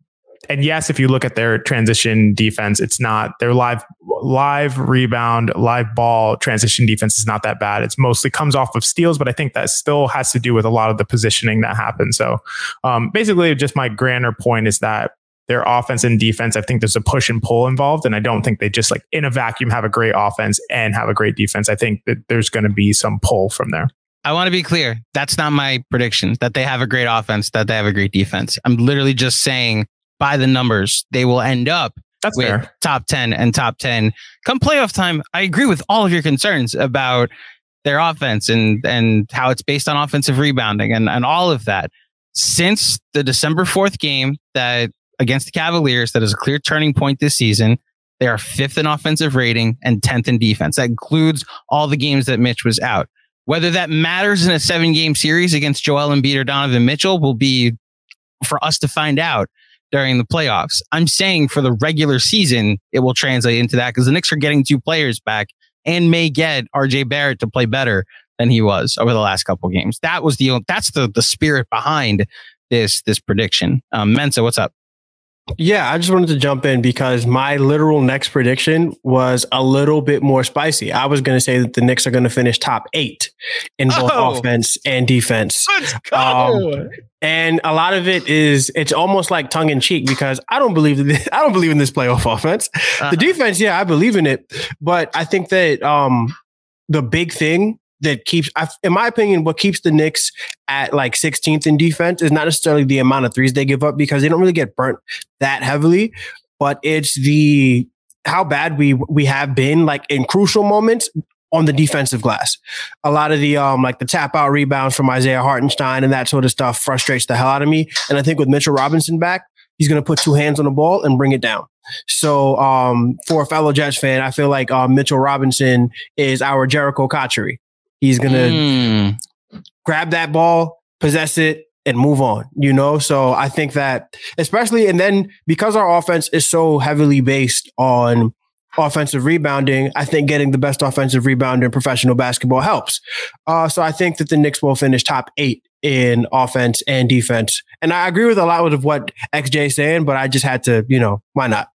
and yes, if you look at their transition defense, it's not their live live rebound, live ball transition defense is not that bad. It's mostly comes off of steals, but I think that still has to do with a lot of the positioning that happens. So um, basically, just my grander point is that their offense and defense, I think there's a push and pull involved. And I don't think they just like in a vacuum have a great offense and have a great defense. I think that there's going to be some pull from there. I want to be clear. That's not my prediction that they have a great offense, that they have a great defense. I'm literally just saying by the numbers, they will end up That's with fair. top 10 and top 10. Come playoff time, I agree with all of your concerns about their offense and, and how it's based on offensive rebounding and, and all of that. Since the December 4th game that against the Cavaliers, that is a clear turning point this season. They are fifth in offensive rating and 10th in defense. That includes all the games that Mitch was out. Whether that matters in a seven game series against Joel Embiid or Donovan Mitchell will be for us to find out during the playoffs. I'm saying for the regular season, it will translate into that because the Knicks are getting two players back and may get RJ Barrett to play better than he was over the last couple games. That was the that's the the spirit behind this this prediction. Um, Mensa, what's up? Yeah, I just wanted to jump in because my literal next prediction was a little bit more spicy. I was going to say that the Knicks are going to finish top eight in both Oh. offense and defense. Let's go. Um, And a lot of it is it's almost like tongue in cheek because I don't believe that I don't believe in this playoff offense. Uh-huh. The defense, yeah, I believe in it, but I think that um the big thing that keeps, I, in my opinion, what keeps the Knicks at like 16th in defense is not necessarily the amount of threes they give up because they don't really get burnt that heavily, but it's the how bad we we have been like in crucial moments on the defensive glass. A lot of the um like the tap out rebounds from Isaiah Hartenstein and that sort of stuff frustrates the hell out of me. And I think with Mitchell Robinson back, he's going to put two hands on the ball and bring it down. So um for a fellow Jets fan, I feel like uh, Mitchell Robinson is our Jerricho Cotchery. He's going to Mm. grab that ball, possess it, and move on. You know, so I think that especially and then because our offense is so heavily based on offensive rebounding, I think getting the best offensive rebounder in professional basketball helps. Uh, so I think that the Knicks will finish top eight in offense and defense. And I agree with a lot of what XJ is saying, but I just had to, you know, why not?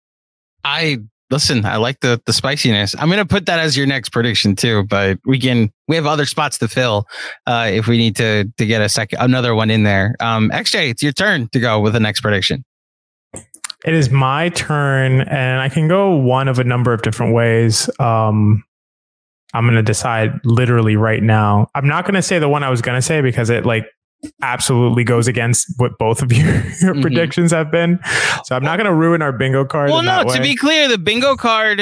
I listen. I like the the spiciness. I'm gonna put that as your next prediction too. But we can we have other spots to fill uh, if we need to to get a second another one in there. Um, XJ, it's your turn to go with the next prediction. It is my turn, and I can go one of a number of different ways. Um, I'm to decide literally right now. I'm not to say the one I was to say because it like absolutely goes against what both of your, your Mhm. predictions have been. So I'm not going to ruin our bingo card. Well, no. To be clear, the bingo card.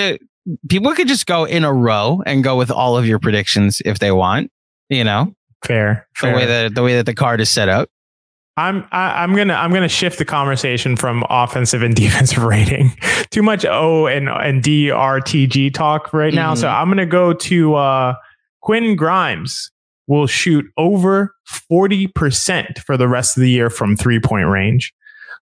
People could just go in a row and go with all of your predictions if they want. You know fair, the way that the way that the card is set up. I'm I, I'm gonna I'm gonna shift the conversation from offensive and defensive rating. Too much O and and D R T G talk right now. So I'm gonna go to uh, Quinn Grimes. Will shoot over forty percent for the rest of the year from three point range.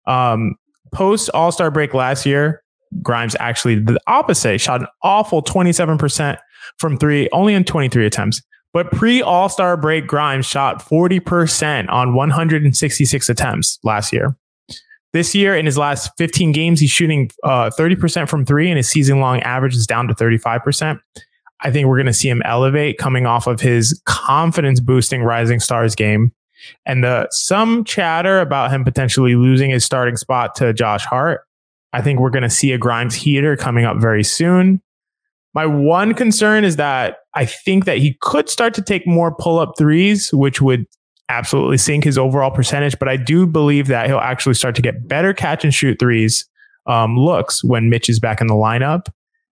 Um, Post All Star break last year, Grimes actually did the opposite. Shot an awful twenty seven percent from three, only in twenty three attempts. But pre All Star break, Grimes shot 40% on 166 attempts last year. This year, in his last 15 games, he's shooting uh, 30% from three, and his season long average is down to 35%. I think we're going to see him elevate coming off of his confidence boosting Rising Stars game. And the some chatter about him potentially losing his starting spot to Josh Hart. I think we're going to see a Grimes heater coming up very soon. My one concern is that I think that he could start to take more pull up threes, which would absolutely sink his overall percentage. But I do believe that he'll actually start to get better catch and shoot threes um, looks when Mitch is back in the lineup.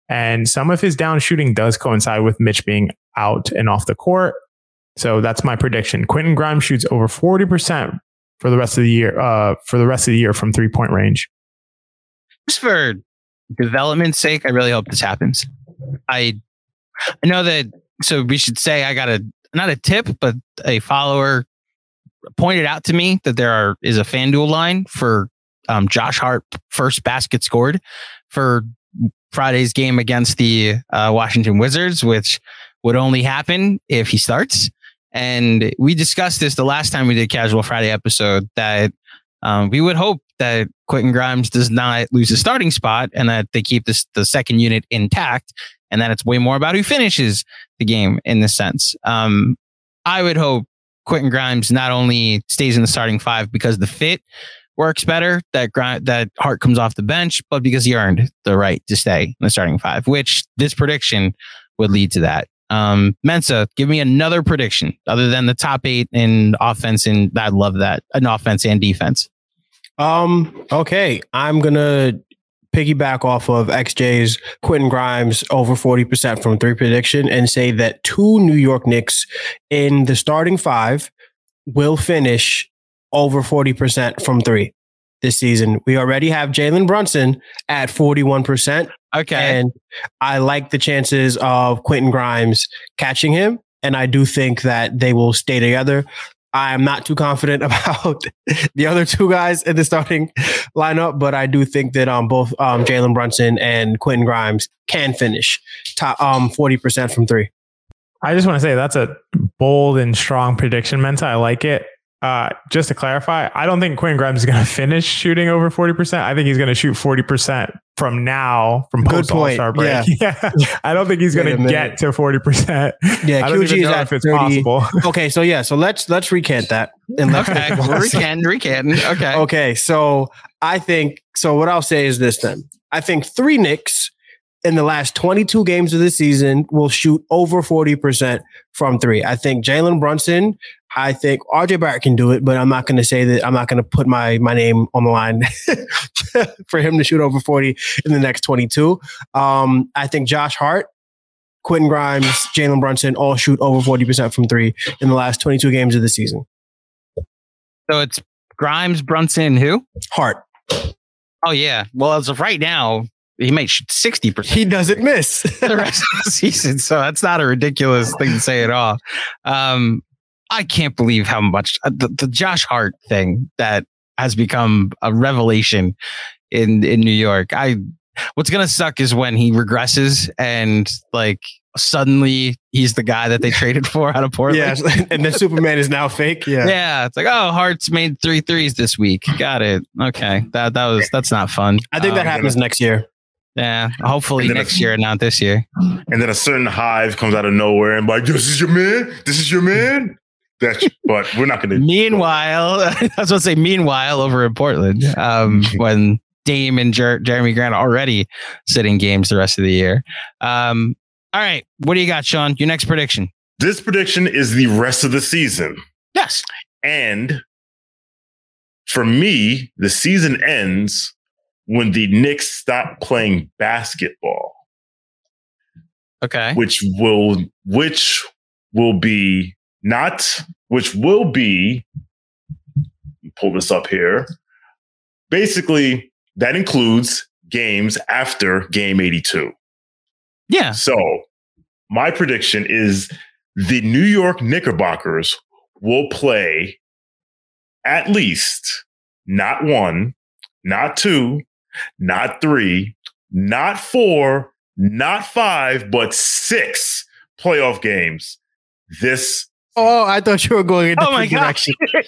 And some of his down shooting does coincide with Mitch being out and off the court. So that's my prediction. Quentin Grimes shoots over 40% for the rest of the year, uh, for the rest of the year from three point range. just for development's sake, I really hope this happens. I I know that so we should say I got a not a tip, but a follower pointed out to me that there are is a FanDuel line for um, Josh Hart first basket scored for Friday's game against the uh, Washington Wizards, which would only happen if he starts. And we discussed this the last time we did Casual Friday episode that um, we would hope that Quentin Grimes does not lose his starting spot and that they keep this the second unit intact and that it's way more about who finishes the game in this sense. Um, I would hope Quentin Grimes not only stays in the starting five because the fit works better, that Gri- that Hart comes off the bench, but because he earned the right to stay in the starting five, which this prediction would lead to that. Um, Mensa, give me another prediction other than the top eight in offense, and I'd love that an offense and defense. Um, okay. I'm gonna piggyback off of XJ's Quentin Grimes over 40% from three prediction and say that two New York Knicks in the starting five will finish over 40% from three this season. We already have Jalen Brunson at 41%. Okay. And I like the chances of Quentin Grimes catching him. And I do think that they will stay together. I'm not too confident about the other two guys in the starting lineup, but I do think that um, both um, Jalen Brunson and Quentin Grimes can finish top um, 40% from three. I just want to say that's a bold and strong prediction, Mensa. I like it. Uh, just to clarify, I don't think Quinn Grimes is going to finish shooting over 40%. I think he's going to shoot 40% from now, from Good post All. Star break. Yeah. Yeah. I don't think he's going to get to 40%. Yeah, I don't QG even is know at if it's 30. possible. Okay, so yeah, so let's let's recant that. And let's Okay, recanting, recanting. Okay. Okay, so I think so. What I'll say is this then. I think three Knicks in the last 22 games of the season will shoot over 40% from three. I think Jalen Brunson, I think RJ Barrett can do it, but I'm not going to say that I'm not going to put my, my name on the line for him to shoot over 40 in the next 22. Um, I think Josh Hart, Quentin Grimes, Jalen Brunson all shoot over 40% from three in the last 22 games of the season. So it's Grimes, Brunson, who? Hart. Oh yeah. Well, as of right now, he sixty percent He doesn't miss. the rest of the season. So that's not a ridiculous thing to say at all. Um, I can't believe how much uh, the, the Josh Hart thing that has become a revelation in in New York. I what's gonna suck is when he regresses and like suddenly he's the guy that they traded for out of Portland. Yes, and then Superman is now fake. Yeah. Yeah, it's like oh, Hart's made three threes this week. Got it. Okay, that that was that's not fun. I think that Um, happens next year. Yeah, hopefully next if- year, not this year. And then a certain hive comes out of nowhere and like, this is your man. This is your man. That's but we're not gonna Meanwhile, I was going to say, meanwhile, over in Portland, um, when Dame and Jer- Jerami Grant are already sitting games the rest of the year. Um, all right, what do you got, Sean? Your next prediction? This prediction is the rest of the season. Yes. And for me, the season ends when the Knicks stop playing basketball, Okay. which will which will be not which will be pull this up here. Basically, that includes games after game 82. Yeah. So, my prediction is the New York Knickerbockers will play at least not one, not two, not three, not four, not five, but six playoff games this Oh, I thought you were going in a Oh my different gosh. direction.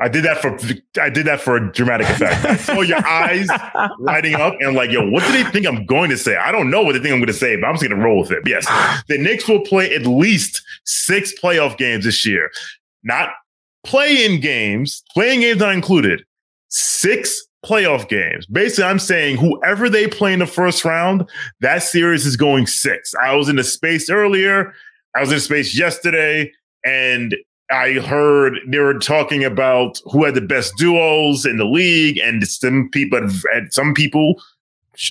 I did that for I did that for a dramatic effect. I saw your eyes lighting up and like, yo, what do they think I'm going to say? I don't know what they think I'm going to say, but I'm just going to roll with it. But yes, the Knicks will play at least six playoff games this year, not play-in games. Playing games not included. Six playoff games. Basically, I'm saying whoever they play in the first round, that series is going six. I was in the space earlier. I was in space yesterday, and I heard they were talking about who had the best duos in the league, and some people, had, some people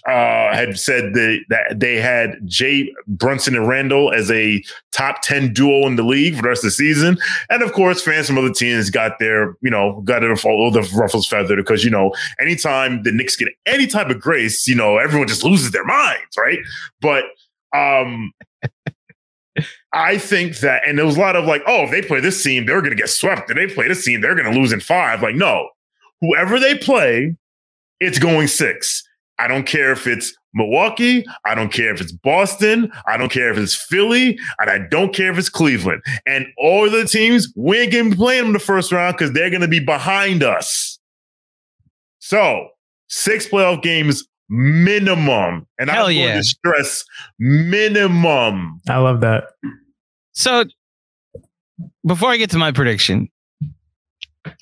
uh, had said that, that they had Jay Brunson and Randle as a top ten duo in the league for the rest of the season. And of course, fans from other teams got their, you know, got it all the ruffles feathered because you know, anytime the Knicks get any type of grace, you know, everyone just loses their minds, right? But um I think that, and there was a lot of like, oh, if they play this team, they're going to get swept. If they play this team, they're going to lose in five. Like, no, whoever they play, it's going six. I don't care if it's Milwaukee. I don't care if it's Boston. I don't care if it's Philly. And I don't care if it's Cleveland. And all the teams, we ain't going to be playing them in the first round because they're going to be behind us. So, six playoff games minimum. And Hell I'm going to stress minimum. I love that. So before I get to my prediction,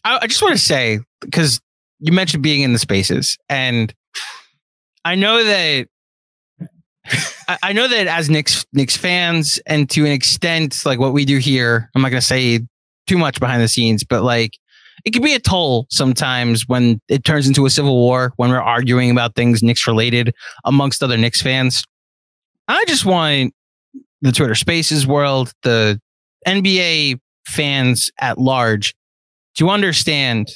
I, I just want to say because you mentioned being in the spaces, and I know that I, know that as Knicks Knicks fans, and to an extent, like what we do here, I'm not going to say too much behind the scenes, but like it can be a toll sometimes when it turns into a civil war when we're arguing about things Knicks related amongst other Knicks fans. I just want the Twitter Spaces world, the NBA fans at large, to understand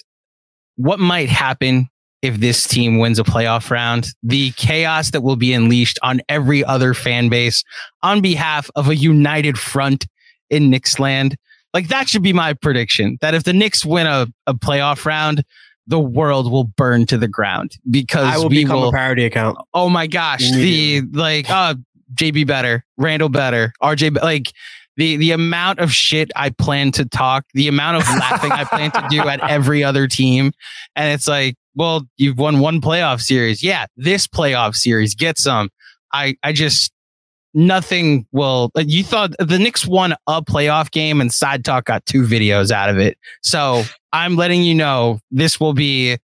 what might happen if this team wins a playoff round, the chaos that will be unleashed on every other fan base on behalf of a united front in Knicks land. Like that should be my prediction that if the Knicks win a, a playoff round, the world will burn to the ground because I will we become will a parody account. oh my gosh, the like uh JB better, Randle better, RJ like the the amount of shit I plan to talk, the amount of laughing I plan to do at every other team, and it's like, well, you've won one playoff series. Yeah, this playoff series, get some. I I just nothing will. You thought the Knicks won a playoff game, and Side Talk got two videos out of it. So I'm letting you know this will be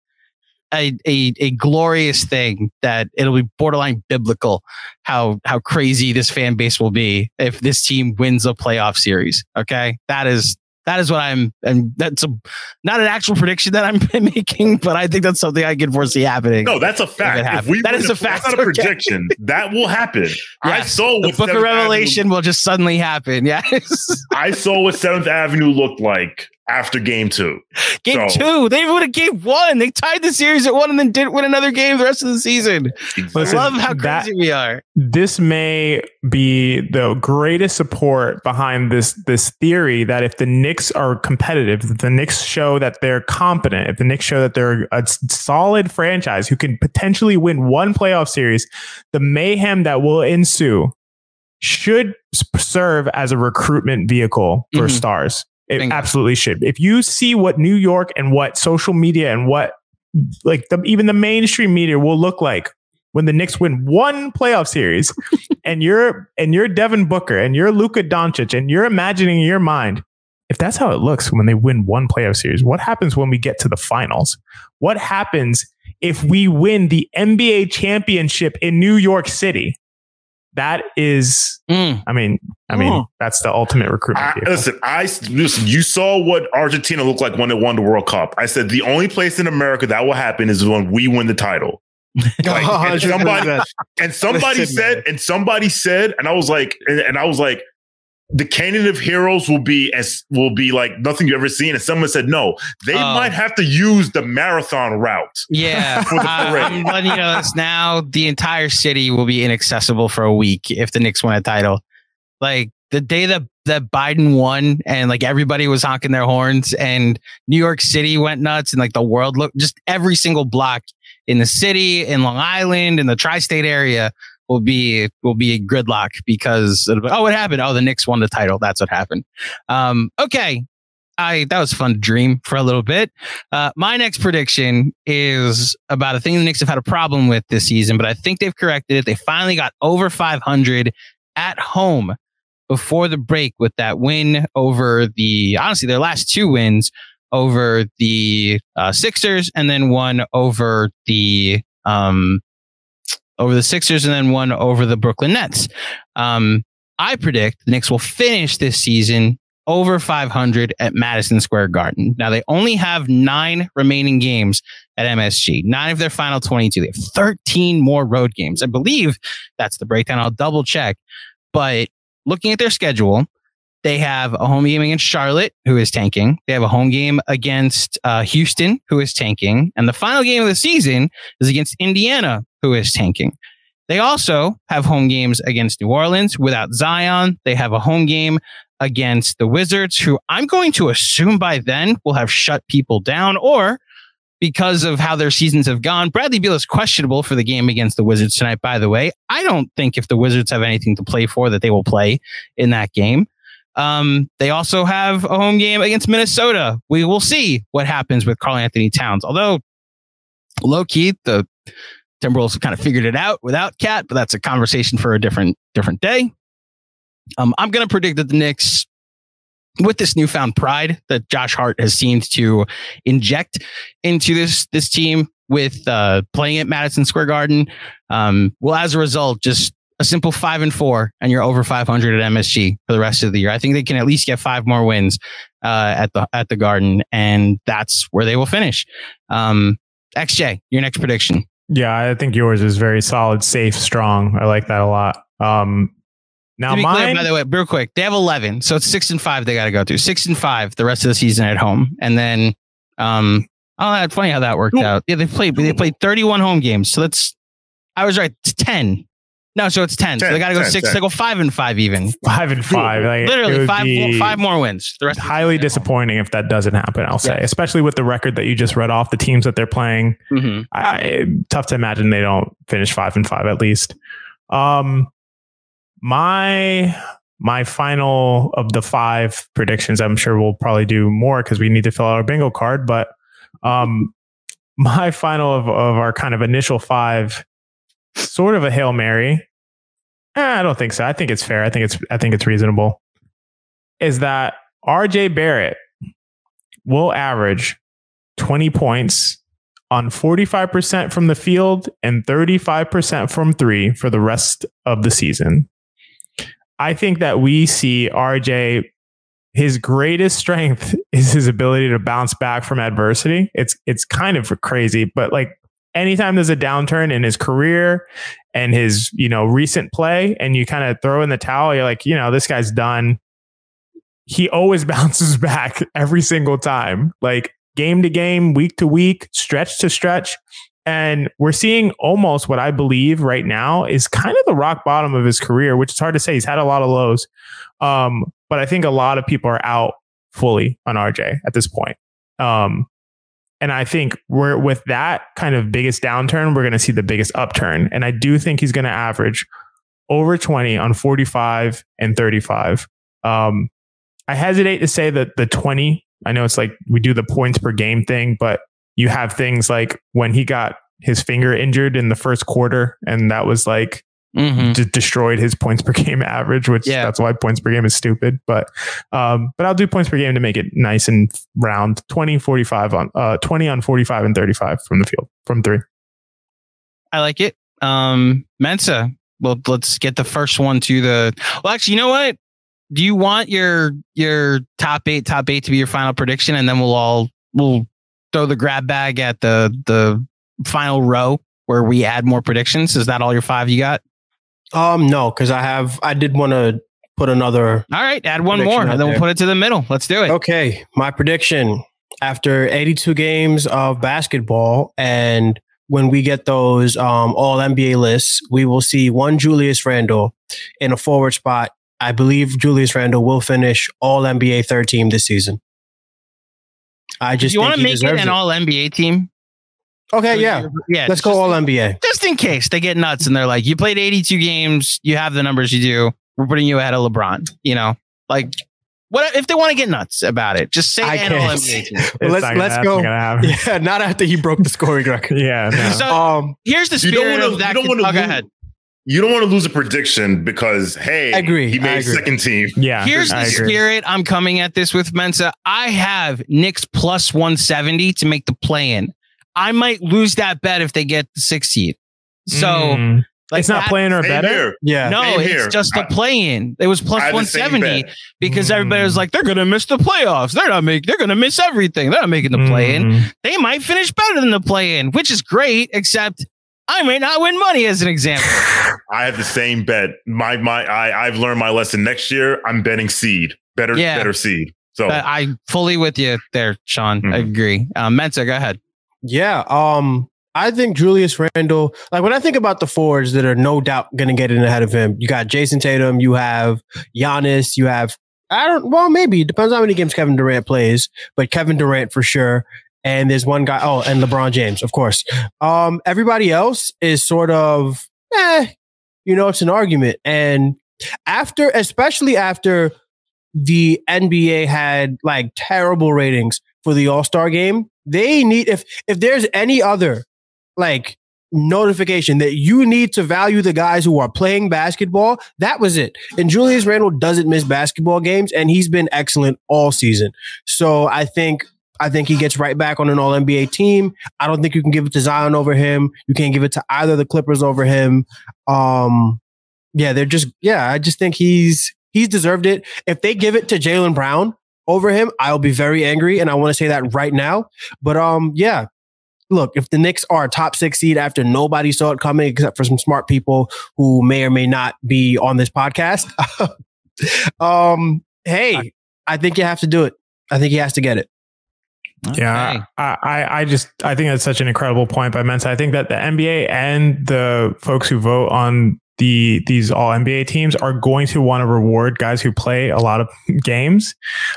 a, a, a glorious thing that it'll be borderline biblical how how crazy this fan base will be if this team wins a playoff series. Okay, that is that is what I'm, and that's a, not an actual prediction that I'm making, but I think that's something I can foresee happening. No, that's a fact. If we that is a fact. That's not a prediction. that will happen. Yes. I saw the Book of Revelation Avenue, will just suddenly happen. Yes. I saw what Seventh Avenue looked like after game two. Game so, two, they would have game one. They tied the series at one and then didn't win another game the rest of the season. Listen, I love how that, crazy we are. This may be the greatest support behind this this theory that if the Knicks are competitive, if the Knicks show that they're competent, if the Knicks show that they're a solid franchise who can potentially win one playoff series, the mayhem that will ensue should serve as a recruitment vehicle for mm-hmm. stars. It Bingo. absolutely should. If you see what New York and what social media and what like the, even the mainstream media will look like when the Knicks win one playoff series, and you're and you're Devin Booker and you're Luka Doncic and you're imagining in your mind if that's how it looks when they win one playoff series, what happens when we get to the finals? What happens if we win the NBA championship in New York City? That is, mm. I mean, I mean, oh. that's the ultimate recruitment. I, listen, I listen. You saw what Argentina looked like when it won the World Cup. I said the only place in America that will happen is when we win the title. Like, and somebody, and somebody said, and somebody said, and I was like, and, and I was like, the Canyon of Heroes will be as will be like nothing you ever seen. And someone said no, they oh. might have to use the marathon route. Yeah, I'm letting you know this now. The entire city will be inaccessible for a week if the Knicks win a title. Like the day that that Biden won, and like everybody was honking their horns, and New York City went nuts, and like the world looked just every single block in the city, in Long Island, in the tri-state area will be will be a gridlock because be, oh what happened oh the Knicks won the title that's what happened um okay I that was fun dream for a little bit. Uh, my next prediction is about a thing the Knicks have had a problem with this season, but I think they've corrected it. They finally got over 500 at home before the break with that win over the honestly their last two wins over the uh, Sixers and then one over the um, over the Sixers and then one over the Brooklyn Nets. Um, I predict the Knicks will finish this season over 500 at Madison Square Garden. Now they only have nine remaining games at MSG, nine of their final 22. They have 13 more road games. I believe that's the breakdown. I'll double check. But looking at their schedule, they have a home game against Charlotte, who is tanking. They have a home game against uh, Houston, who is tanking. And the final game of the season is against Indiana, who is tanking. They also have home games against New Orleans without Zion. They have a home game against the Wizards, who I'm going to assume by then will have shut people down, or because of how their seasons have gone. Bradley Beal is questionable for the game against the Wizards tonight, by the way. I don't think if the Wizards have anything to play for that they will play in that game. Um, they also have a home game against Minnesota. We will see what happens with Karl-Anthony Towns. Although low key, the Timberwolves kind of figured it out without KAT, but that's a conversation for a different different day. Um, I'm going to predict that the Knicks, with this newfound pride that Josh Hart has seemed to inject into this this team with uh, playing at Madison Square Garden, um, will as a result just a simple five and four, and you're over 500 at MSG for the rest of the year. I think they can at least get five more wins uh, at the at the Garden, and that's where they will finish. Um, XJ, your next prediction. Yeah, I think yours is very solid, safe, strong. I like that a lot. Um, now, mine, clear, by the way, real quick, they have 11, so it's six and five they got to go through. Six and five the rest of the season at home, and then, um, oh, that's funny how that worked out. Yeah, they played they played 31 home games, so that's I was right. It's 10. No, so it's 10. 10 so they got to go 10, six. 10. They go five and five even. Five and five. Like, Literally five, five more wins. The rest highly disappointing if that doesn't happen. I'll say, yeah. especially with the record that you just read off, the teams that they're playing. Mm-hmm. I, tough to imagine they don't finish five and five at least. Um, my my final of the five predictions, I'm sure we'll probably do more because we need to fill out our bingo card. But um, my final of, of our kind of initial five, sort of a hail mary. Eh, I don't think so. I think it's fair. I think it's I think it's reasonable. Is that RJ Barrett will average 20 points on 45% from the field and 35% from three for the rest of the season. I think that we see RJ, his greatest strength is his ability to bounce back from adversity. It's it's kind of crazy, but like anytime there's a downturn in his career and his, you know, recent play and you kind of throw in the towel, you're like, you know, this guy's done. He always bounces back every single time. Like game to game, week to week, stretch to stretch. And we're seeing almost what I believe right now is kind of the rock bottom of his career, which is hard to say. He's had a lot of lows. Um, but I think a lot of people are out fully on RJ at this point. Um, and I think we're with that kind of biggest downturn, we're going to see the biggest upturn. And I do think he's going to average over 20 on 45 and 35. Um, I hesitate to say that the 20 I know it's like we do the points per game thing, but you have things like when he got his finger injured in the first quarter, and that was like mm-hmm. d- destroyed his points per game average, which yeah. that's why points per game is stupid. But um, but I'll do points per game to make it nice and round 20, 45 on uh 20 on 45 and 35 from the field from three. I like it. Um Mensa, well, let's get the first one to the well actually you know what do you want your your top eight, top eight to be your final prediction, and then we'll all we'll throw the grab bag at the the final row where we add more predictions? Is that all your five you got? Um, no, because I have I did want to put another. All right, add one more, and then there. we'll put it to the middle. Let's do it. Okay, my prediction after 82 games of basketball and when we get those um, all NBA lists, we will see one Julius Randle in a forward spot I believe Julius Randle will finish all NBA third team this season. I just you want to make it an all NBA team. Okay, yeah, yeah. Let's go all NBA. Just in case they get nuts and they're like, "You played 82 games, you have the numbers you do. We're putting you ahead of LeBron." You know, like what if they want to get nuts about it? Just say an all NBA well, let's let's go. Yeah, not after he broke the scoring record. yeah. No. So um, here's the spirit you don't wanna, of that. You don't want to. Oh, go ahead you don't want to lose a prediction because hey, I agree. he made agree. second team. Yeah. Here's the spirit I'm coming at this with Mensa. I have Knicks plus 170 to make the play in. I might lose that bet if they get the sixth seed. So mm. like it's not that, playing or better. Here. Yeah. No, same it's here. just a play in. It was plus 170 because mm. everybody was like, they're gonna miss the playoffs. They're not making they're gonna miss everything. They're not making the play in. Mm. They might finish better than the play in, which is great, except I may not win money as an example. I have the same bet. My my I I've learned my lesson. Next year, I'm betting seed. Better yeah. better seed. So I fully with you there, Sean. Mm-hmm. I agree. Um, Mensa, go ahead. Yeah. Um, I think Julius Randle, like when I think about the forwards that are no doubt going to get in ahead of him, you got Jayson Tatum, you have Giannis, you have, I don't, well, maybe it depends on how many games Kevin Durant plays, but Kevin Durant for sure and there's one guy. Oh, and LeBron James, of course. Um, everybody else is sort of, eh, you know, it's an argument. And after, especially after the NBA had like terrible ratings for the All Star game, they need if if there's any other like notification that you need to value the guys who are playing basketball. That was it. And Julius Randle doesn't miss basketball games, and he's been excellent all season. So I think I think he gets right back on an all NBA team. I don't think you can give it to Zion over him. You can't give it to either the Clippers over him. Um, yeah, they're just, yeah, I just think he's, he's deserved it. If they give it to Jaylen Brown over him, I'll be very angry. And I want to say that right now. But, um, yeah, look, if the Knicks are a top six seed after nobody saw it coming, except for some smart people who may or may not be on this podcast, um, hey, I think you have to do it. I think he has to get it. Okay. Yeah, I, I just I think that's such an incredible point by Mensa. I think that the NBA and the folks who vote on the these all NBA teams are going to want to reward guys who play a lot of games.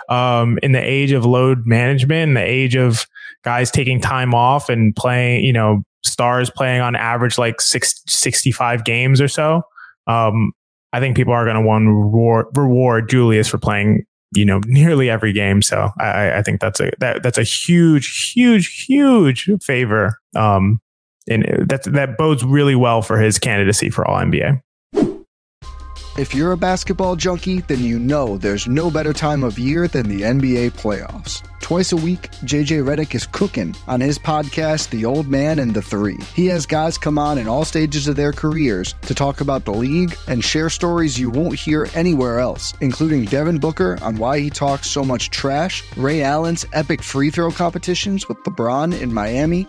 Um, in the age of load management, in the age of guys taking time off and playing, you know, stars playing on average like six, 65 games or so. Um, I think people are going to want to reward, reward Julius for playing, you know, nearly every game. So I, I think that's a that that's a huge, huge, huge favor. Um, and that that bodes really well for his candidacy for All NBA. If you're a basketball junkie, then you know there's no better time of year than the NBA playoffs. Twice a week, JJ Redick is cooking on his podcast, The Old Man and the Three. He has guys come on in all stages of their careers to talk about the league and share stories you won't hear anywhere else, including Devin Booker on why he talks so much trash, Ray Allen's epic free throw competitions with LeBron in Miami,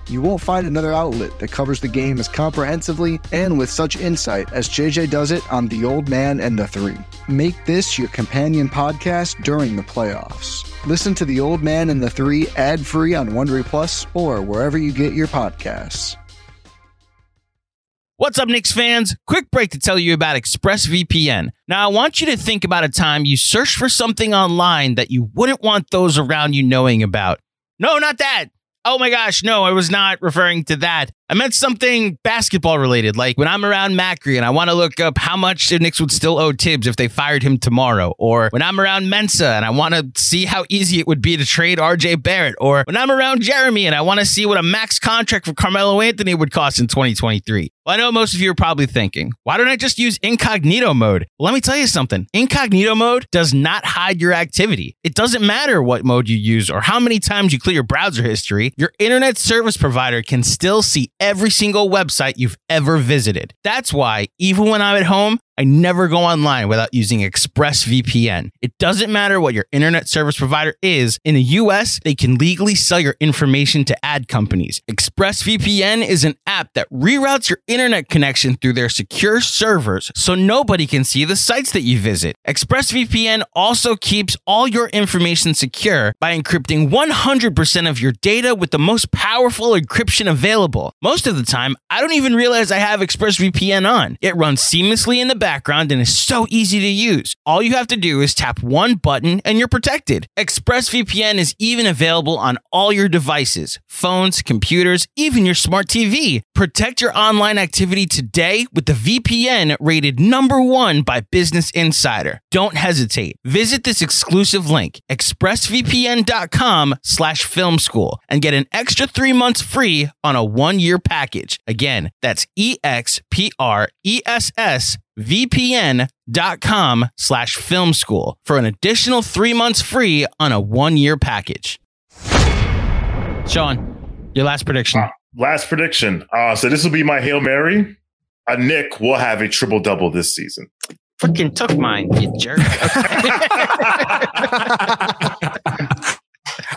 You won't find another outlet that covers the game as comprehensively and with such insight as JJ does it on The Old Man and the Three. Make this your companion podcast during the playoffs. Listen to The Old Man and the Three ad free on Wondery Plus or wherever you get your podcasts. What's up, Knicks fans? Quick break to tell you about ExpressVPN. Now, I want you to think about a time you searched for something online that you wouldn't want those around you knowing about. No, not that. Oh my gosh, no, I was not referring to that. I meant something basketball related, like when I'm around Macri and I want to look up how much the Knicks would still owe Thibs if they fired him tomorrow, or when I'm around Mensa and I want to see how easy it would be to trade RJ Barrett, or when I'm around Jeremy and I want to see what a max contract for Carmelo Anthony would cost in 2023. Well, I know most of you are probably thinking, why don't I just use incognito mode? Well, let me tell you something. Incognito mode does not hide your activity. It doesn't matter what mode you use or how many times you clear your browser history, your internet service provider can still see every single website you've ever visited. That's why, even when I'm at home, I never go online without using ExpressVPN. It doesn't matter what your internet service provider is. In the US, they can legally sell your information to ad companies. ExpressVPN is an app that reroutes your internet connection through their secure servers so nobody can see the sites that you visit. ExpressVPN also keeps all your information secure by encrypting 100% of your data with the most powerful encryption available. Most of the time, I don't even realize I have ExpressVPN on. It runs seamlessly in the background and is so easy to use. All you have to do is tap one button and you're protected. ExpressVPN is even available on all your devices phones, computers, even your smart TV. Protect your online activity today with the VPN rated number one by Business Insider. Don't hesitate. Visit this exclusive link, expressvpn.com slash film school, and get an extra three months free on a one year package. Again, that's E X P R E S S vpn.com slash film school for an additional three months free on a one year package. Sean, your last prediction. Uh, last prediction. Uh, so this will be my Hail Mary. A Knick will have a triple double this season. Fucking took mine, you jerk.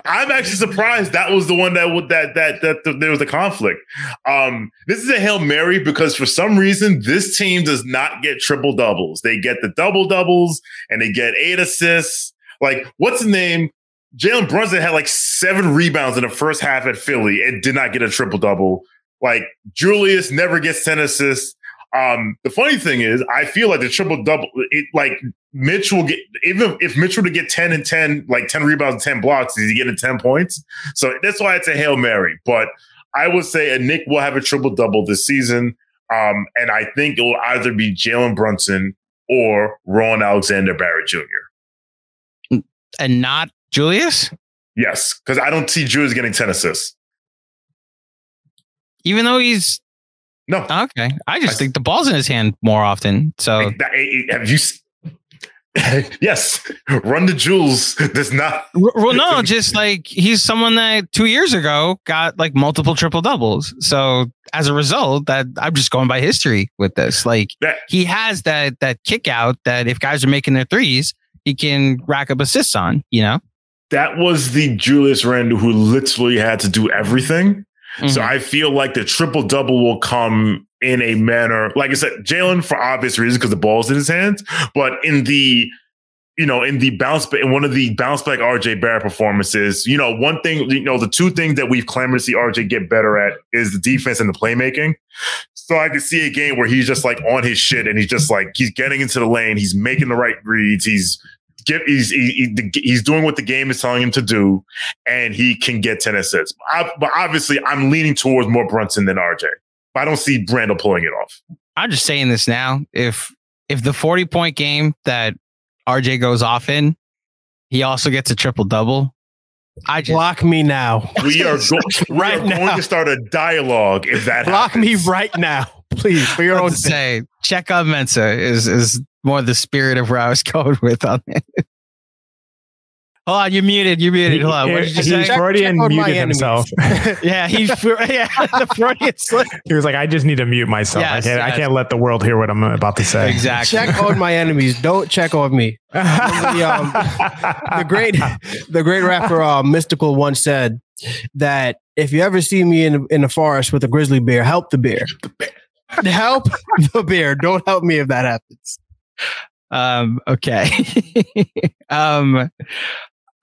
I'm actually surprised that was the one that that that, that there was a conflict. Um, this is a hail mary because for some reason this team does not get triple doubles. They get the double doubles and they get eight assists. Like what's the name? Jalen Brunson had like seven rebounds in the first half at Philly and did not get a triple double. Like Julius never gets ten assists. Um, the funny thing is, I feel like the triple double, it like Mitch will get even if Mitch were to get 10 and 10, like 10 rebounds and 10 blocks, is he getting 10 points? So that's why it's a Hail Mary. But I would say a Knick will have a triple double this season. Um, and I think it will either be Jalen Brunson or Rowan Alexander Barrett Jr. And not Julius? Yes, because I don't see Julius getting 10 assists. Even though he's no. Okay. I just I, think the ball's in his hand more often. So have you yes, run the jewels There's not. well, no, just like he's someone that two years ago got like multiple triple doubles. So as a result, that I'm just going by history with this. Like that, he has that that kick out that if guys are making their threes, he can rack up assists on. You know, that was the Julius Randle who literally had to do everything. Mm-hmm. So I feel like the triple double will come in a manner, like I said, Jalen for obvious reasons because the ball's in his hands, but in the you know, in the bounce back, in one of the bounce back RJ Barrett performances, you know, one thing, you know, the two things that we've clamored to see RJ get better at is the defense and the playmaking. So I could see a game where he's just like on his shit and he's just like he's getting into the lane, he's making the right reads, he's get he's he, he's doing what the game is telling him to do, and he can get ten assists. I, but obviously, I'm leaning towards more Brunson than RJ. But I don't see Randle pulling it off. I'm just saying this now. If if the 40 point game that RJ goes off in, he also gets a triple double. I just block me now. We are, go- we Right are now. going to start a dialogue if that Block me right now, please, for your I own sake. say check on Mensa is is more the spirit of where I was going with on it. Hold on, you're muted. You're muted. Hold on. What did you he, say? he Freudian check muted himself. yeah, he's yeah, the Freudian slip. he was like, "I just need to mute myself. Yes, I can't. I can't let the world hear what I'm about to say." Exactly. Check on my enemies. Don't check on me. The, um, the great, the great rapper uh, Mystikal once said that if you ever see me in in the forest with a grizzly bear, help the bear. Help the bear. Don't help me if that happens. Um, okay. um,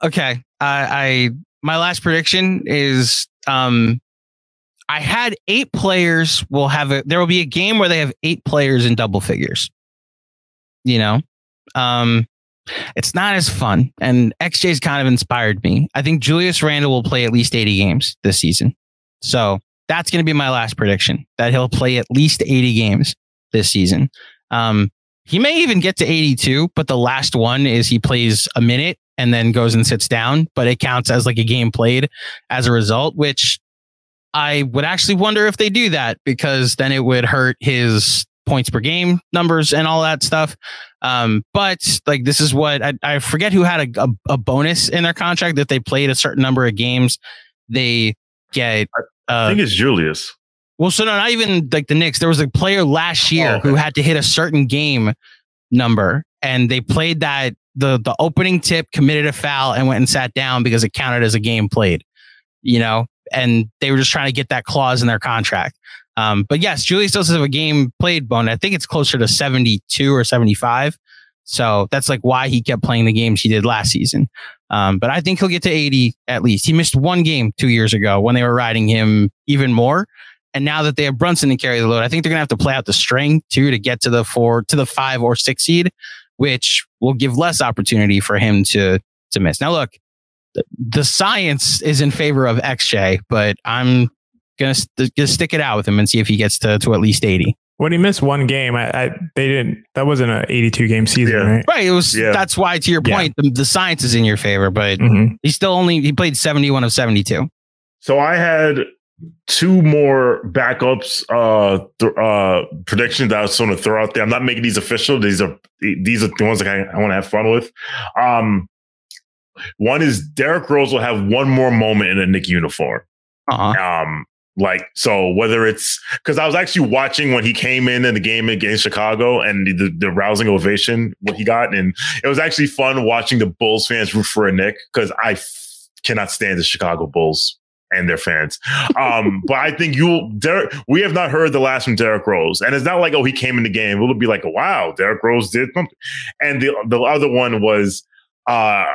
okay. I, I, my last prediction is, um, I had eight players will have a, there will be a game where they have eight players in double figures. You know, um, it's not as fun and XJ's kind of inspired me. I think Julius Randle will play at least 80 games this season. So that's going to be my last prediction that he'll play at least 80 games this season. Um, he may even get to 82, but the last one is he plays a minute and then goes and sits down, but it counts as like a game played as a result, which I would actually wonder if they do that because then it would hurt his points per game numbers and all that stuff. Um, but like this is what I, I forget who had a, a, a bonus in their contract that they played a certain number of games, they get. I Uh, think it's Julius. Well, so no, not even like the Knicks. There was a player last year Oh, okay. who had to hit a certain game number, and they played that the the opening tip committed a foul and went and sat down because it counted as a game played. You know, and they were just trying to get that clause in their contract. Um, but yes, Julius does have a game played bone. I think it's closer to seventy two or seventy five. So that's like why he kept playing the games he did last season. Um, but I think he'll get to 80 at least. He missed one game two years ago when they were riding him even more. And now that they have Brunson to carry the load, I think they're gonna have to play out the string too to get to the four, to the five or six seed, which will give less opportunity for him to to miss. Now, look, the, the science is in favor of XJ, but I'm gonna, st- gonna stick it out with him and see if he gets to to at least 80. when he missed one game, I, I they didn't. That wasn't an 82 game season, Yeah. right? Right. It was Yeah. that's why to your Yeah. point, the, the science is in your favor, but Mhm. he still only he played 71 of 72. So I had two more backups uh th- uh predictions that I was going to throw out there. I'm not making these official. These are these are the ones that I, I want to have fun with. Um one is Derrick Rose will have one more moment in a Knick uniform. Uh-huh. Um like so whether it's because I was actually watching when he came in in the game against Chicago and the, the, the rousing ovation what he got and it was actually fun watching the Bulls fans root for a Knick because I f- cannot stand the Chicago Bulls and their fans. Um, but I think you'll Derrick. We have not heard the last from Derrick Rose, and it's not like oh he came in the game. It'll be like wow Derrick Rose did something. And the the other one was uh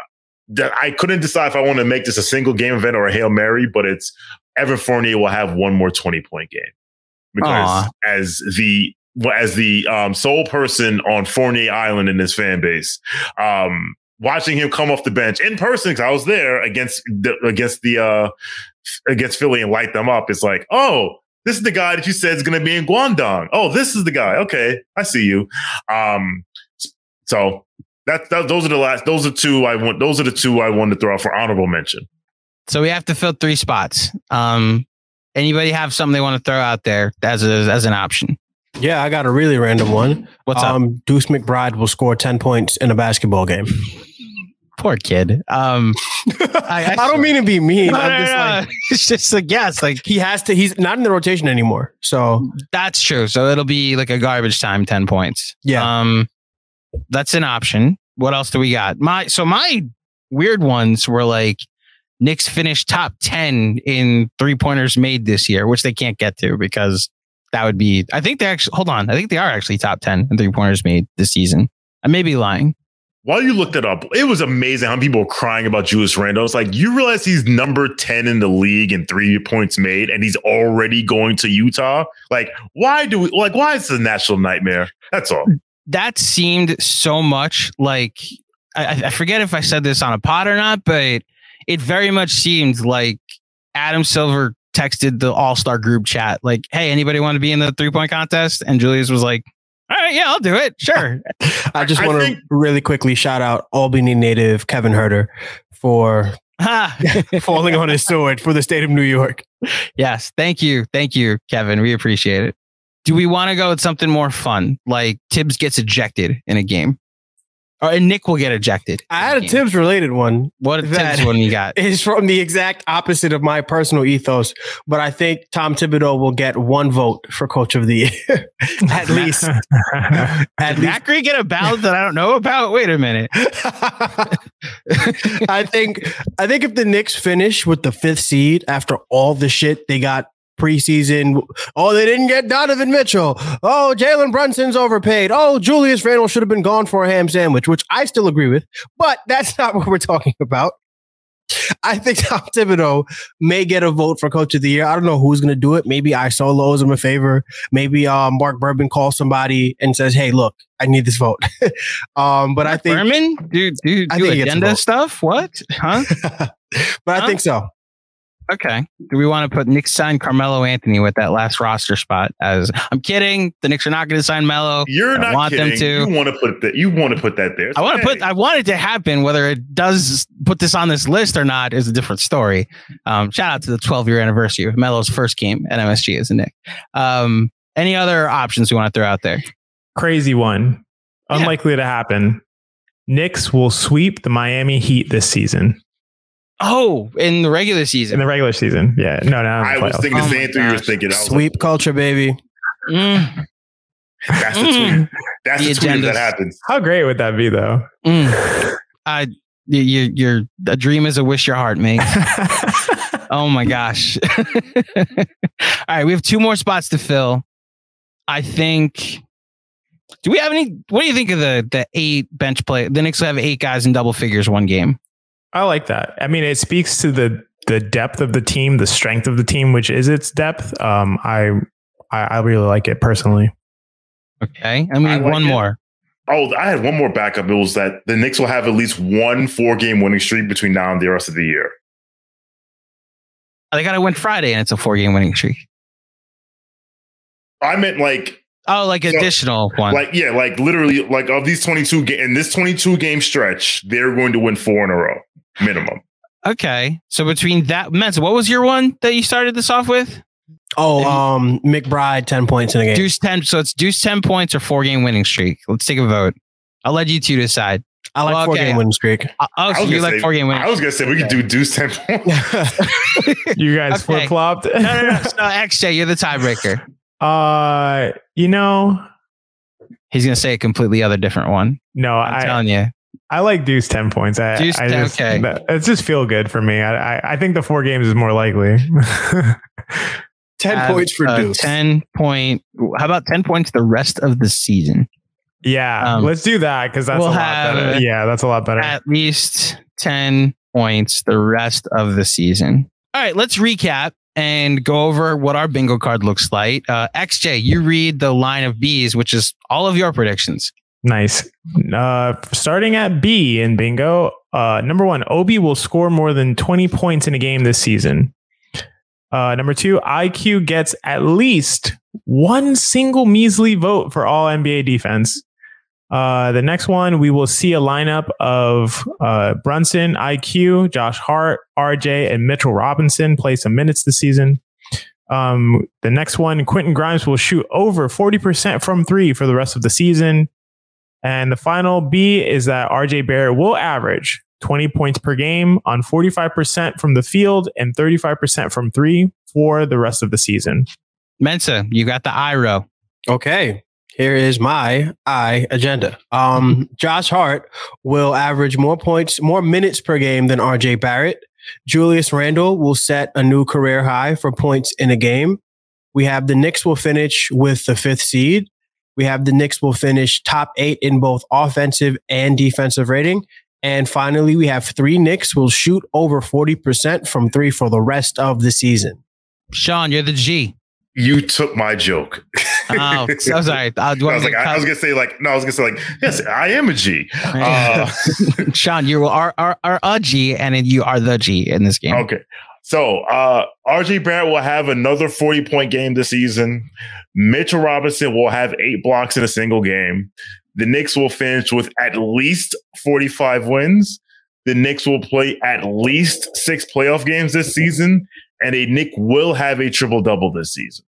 that I couldn't decide if I want to make this a single game event or a hail mary, but it's Evan Fournier will have one more twenty point game because Aw. as the as the um, sole person on Fournier Island in this fan base, um, watching him come off the bench in person because I was there against the, against the uh, against Philly and light them up. It's like, oh, this is the guy that you said is going to be in Guangdong. Oh, this is the guy. Okay, I see you. Um, so that, that those are the last. Those are two I want. Those are the two I wanted to throw out for honorable mention. So we have to fill three spots. Um, anybody have something they want to throw out there as a, as an option? Yeah, I got a really random one. What's up? um, Deuce McBride will score 10 points in a basketball game. Poor kid. Um, I, I, don't mean to be mean. No, I'm no, just no. like, it's just a guess. Like he has to, he's not in the rotation anymore. So, that's true. So it'll be like a garbage time, ten points. yeah. Um, that's an option. What else do we got? My so my weird ones were like Knicks finished top ten in three pointers made this year, which they can't get to because that would be. I think they actually hold on. I think they are actually top ten in three pointers made this season. I may be lying. While you looked it up, it was amazing how people were crying about Julius Randle. It's like you realize he's number 10 in the league in three points made, and he's already going to Utah. Like, why do we like why is this a national nightmare? That's all. That seemed so much like I, I forget if I said this on a pod or not, but it very much seemed like Adam Silver texted the All Star group chat, like, "Hey, anybody want to be in the three point contest?" And Julius was like, "All right, yeah, I'll do it. Sure." I just want to think- really quickly shout out Albany native Kevin Huerter for ah. falling on his sword for the state of New York. yes, thank you, thank you, Kevin. We appreciate it. Do we want to go with something more fun, like Thibs gets ejected in a game, or and Knick will get ejected? I had a? Thibs related one. What that- Thibs one you got? It's from the exact opposite of my personal ethos, but I think Tom Thibodeau will get one vote for coach of the year. At least. At Did least. Macri get a ballot that I don't know about? Wait a minute. I think I think if the Knicks finish with the fifth seed after all the shit they got preseason, oh they didn't get Donovan Mitchell. Oh Jalen Brunson's overpaid. Oh Julius Randle should have been gone for a ham sandwich, which I still agree with, but that's not what we're talking about. I think Tom Thibodeau may get a vote for Coach of the Year. I don't know who's going to do it. Maybe I solo owes him a favor. Maybe um, Marc Berman calls somebody and says, "Hey, look, I need this vote." um, but I think, Berman, dude, dude, I do think he gets a agenda stuff. What? Huh? but I think so. Okay. Do we want to put Knick sign Carmelo Anthony with that last roster spot? As I'm kidding, the Knicks are not going to sign Melo. You're I not want them kidding. to. You want to put that. You want to put that there. It's I want to put. I want it to happen. Whether it does put this on this list or not is a different story. Um, shout out to the 12 year anniversary of Melo's first game at MSG as a Knick. Um, any other options we want to throw out there? Crazy one. Yeah. Unlikely to happen. Knicks will sweep the Miami Heat this season. Oh, in the regular season. In the regular season. Yeah. No, no. I was thinking Oh the my same thing you were thinking. I was Sweep culture, baby. Mm, like, that's the Mm. tweet. That's The the, tweet that happens. How great would that be, though? mm. I, you, you, you're a dream is a wish your heart makes. Oh my gosh. All right, we have two more spots to fill. I think. Do we have any? What do you think of the the eight bench play? The Knicks will have eight guys in double figures one game. I like that. I mean, it speaks to the the depth of the team, the strength of the team, which is its depth. Um, I I, I really like it personally. Okay, I mean I like one it. more. Oh, I had one more backup. It was that the Knicks will have at least one four game winning streak between now and the rest of the year. They got to win Friday, and it's a four game winning streak. I meant like, Oh, like So, additional one. like yeah, like literally, like of these twenty two ga- in this twenty two game stretch, they're going to win four in a row minimum. okay, so between that, Mensa, what was your one that you started this off with? Oh, um, McBride, 10 points in a game. Deuce ten. So it's deuce ten points or four game winning streak. Let's take a vote. I'll let you two decide. I like four okay. game winning streak. Uh, Oh, I so was you gonna like say- four game winning? I was gonna say we could do deuce ten points. You guys Okay. flip flopped. no, no, no. So XJ, you're the tiebreaker. Uh, you know, He's gonna say a completely other different one. no, I'm I telling you. I like Deuce ten points. I, Deuce I 10, just, okay. that- It's just feel good for me. I, I I think the four games is more likely. 10 Have points for Deuce. Ten point. How about ten points the rest of the season? yeah, Um, let's do that because that's we'll a lot have- better. Yeah, that's a lot better. At least ten points the rest of the season. All right, let's recap and go over what our bingo card looks like. Uh, XJ, you read the line of B's, which is all of your predictions. Nice. Uh, starting at B in bingo, uh, number one, Obi will score more than 20 points in a game this season. Uh, number two, IQ gets at least one single measly vote for all NBA defense. Uh, the next one, we will see a lineup of uh, Brunson, IQ, Josh Hart, RJ, and Mitchell Robinson play some minutes this season. Um, the next one, Quentin Grimes will shoot over 40% from three for the rest of the season. And the final B is that RJ Barrett will average 20 points per game on 45% from the field and 35% from three for the rest of the season. Mensa, you got the I row. Okay. Here is my I agenda. Um, Josh Hart will average more points, more minutes per game than RJ Barrett. Julius Randle will set a new career high for points in a game. We have the Knicks will finish with the fifth seed. We have the Knicks will finish top eight in both offensive and defensive rating. And finally, we have three Knicks will shoot over 40% from three for the rest of the season. Sean, you're the G. You took my joke. Oh, so sorry. Do I was like, to I, I was gonna say like, no, I was gonna say like, yes, I am a G. Uh, Sean, you are, are, are a G, and you are the G in this game. Okay. So uh RJ Barrett will have another 40 point game this season. Mitchell Robinson will have eight blocks in a single game. The Knicks will finish with at least 45 wins. The Knicks will play at least six playoff games this season. And a Knick will have a triple double this season.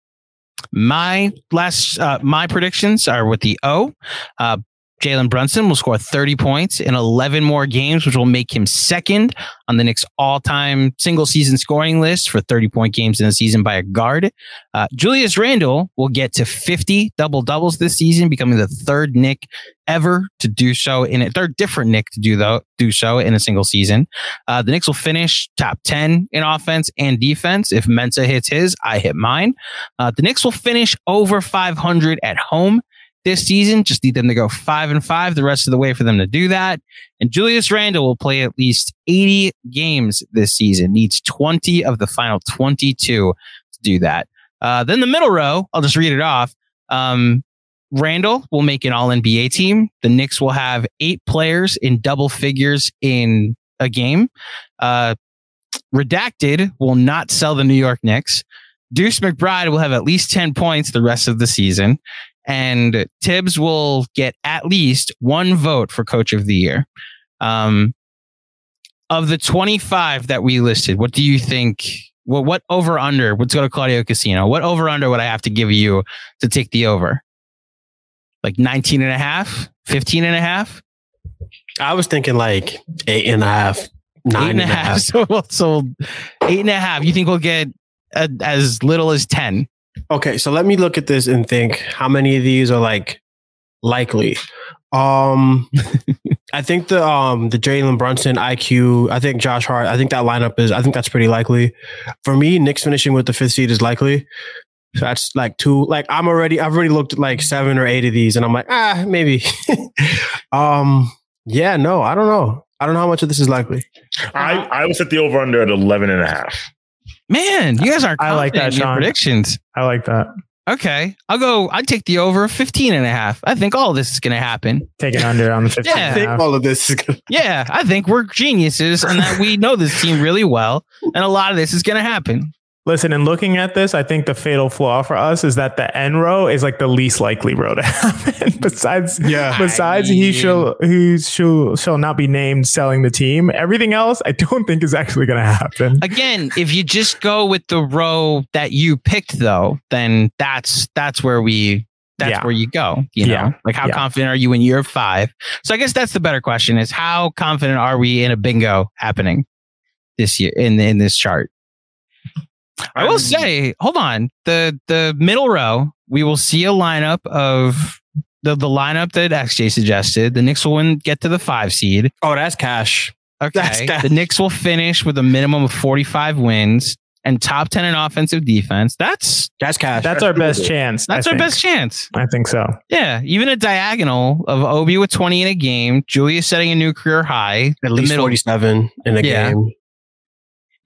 My last, uh, my predictions are with the O. Uh, Jalen Brunson will score 30 points in 11 more games, which will make him second on the Knicks all time single season scoring list for 30 point games in a season by a guard. Uh, Julius Randle will get to 50 double doubles this season, becoming the third Knick ever to do so in a third different Knick to do though do so in a single season. Uh, the Knicks will finish top 10 in offense and defense. If Mensa hits his, I hit mine. Uh, the Knicks will finish over 500 at home this season. Just need them to go five and five the rest of the way for them to do that. And Julius Randle will play at least 80 games this season, needs 20 of the final 22 to do that. Uh, then the middle row, I'll just read it off. Um, Randle will make an all NBA team. The Knicks will have eight players in double figures in a game. Uh, Redacted will not sell the New York Knicks. Deuce McBride will have at least 10 points the rest of the season. And Thibs will get at least one vote for coach of the year. Um, of the 25 that we listed, what do you think? What, what over under? Let's go to Claudio Casino. What over under would I have to give you to take the over? Like 19 and a half, 15 and a half, I was thinking like eight and a half, nine eight and a half. So, so eight and a half. You think we'll get a, as little as 10? Okay, so let me look at this and think how many of these are like likely. Um, I think the um the Jalen Brunson IQ. I think Josh Hart. I think that lineup is. I think that's pretty likely. For me, Knicks finishing with the fifth seed is likely. So that's like two. Like I'm already. I've already looked at like seven or eight of these, and I'm like, ah, maybe. um, yeah, no, I don't know. I don't know how much of this is likely. I, I was at the over under at 11 and a half. Man, you guys are I like that, in your Sean. predictions. I like that. Okay. I'll go, I'd take the over 15 and a half. I think all of this is going to happen. Taking under on the 15 Yeah. I and a think all of this is gonna. Yeah. I think we're geniuses and that we know this team really well. And a lot of this is going to happen. Listen, and looking at this, I think the fatal flaw for us is that the N row is like the least likely row to happen. besides, Yeah. besides I he shall who shall shall not be named selling the team. Everything else, I don't think is actually going to happen. Again, if you just go with the row that you picked though, then that's, that's where we, that's Yeah. where you go. You know, Yeah. like how Yeah. confident are you in year five? So I guess that's the better question is how confident are we in a bingo happening this year in, in this chart? I will um, say, hold on. The the middle row, we will see a lineup of the the lineup that XJ suggested. The Knicks will win, get to the five seed. Oh, that's cash. That's Okay. The Knicks will finish with a minimum of 45 wins and top 10 in offensive defense. That's That's cash. That's our best chance. I that's our think. best chance. I think so. Yeah. Even a diagonal of Obi with 20 in a game, Julius setting a new career high. at least middle- 47 in a Yeah. game.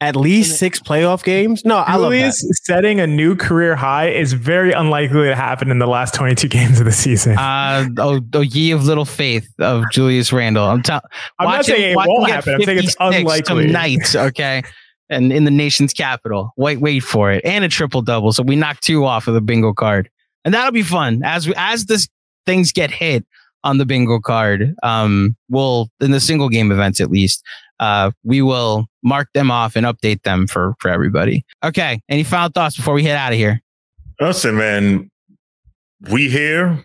At least six playoff games? No, I love that. Julius setting a new career high is very unlikely to happen in the last 22 games of the season. Uh, oh, oh, ye of little faith of Julius Randle. I'm, tell I'm not saying it won't happen. I'm saying it's unlikely. Tonight, okay, and in the nation's capital. Wait, wait for it, and a triple double. So we knock two off of the bingo card, and that'll be fun as we, as this things get hit on the bingo card. Um, we'll in the single game events at least. Uh, we will mark them off and update them for for everybody. Okay. Any final thoughts before we head out of here? Listen, man, we here,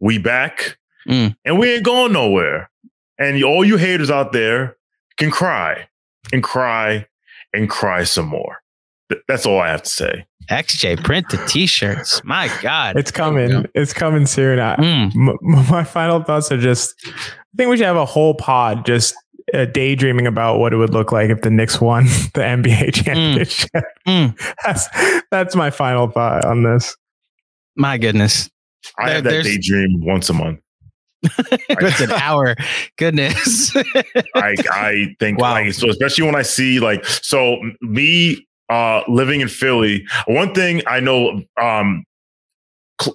we back, Mm. and we ain't going nowhere. And all you haters out there can cry and cry and cry some more. Th- That's all I have to say. XJ print the t-shirts. My God. it's coming. It's coming soon. I, Mm. m- m- my final thoughts are just I think we should have a whole pod just uh, daydreaming about what it would look like if the Knicks won the NBA championship. Mm. That's that's my final thought on this. My goodness. I There- have that daydream once a month. That's an hour. Goodness. I I think Wow. like so especially when I see like so me uh living in Philly, one thing I know um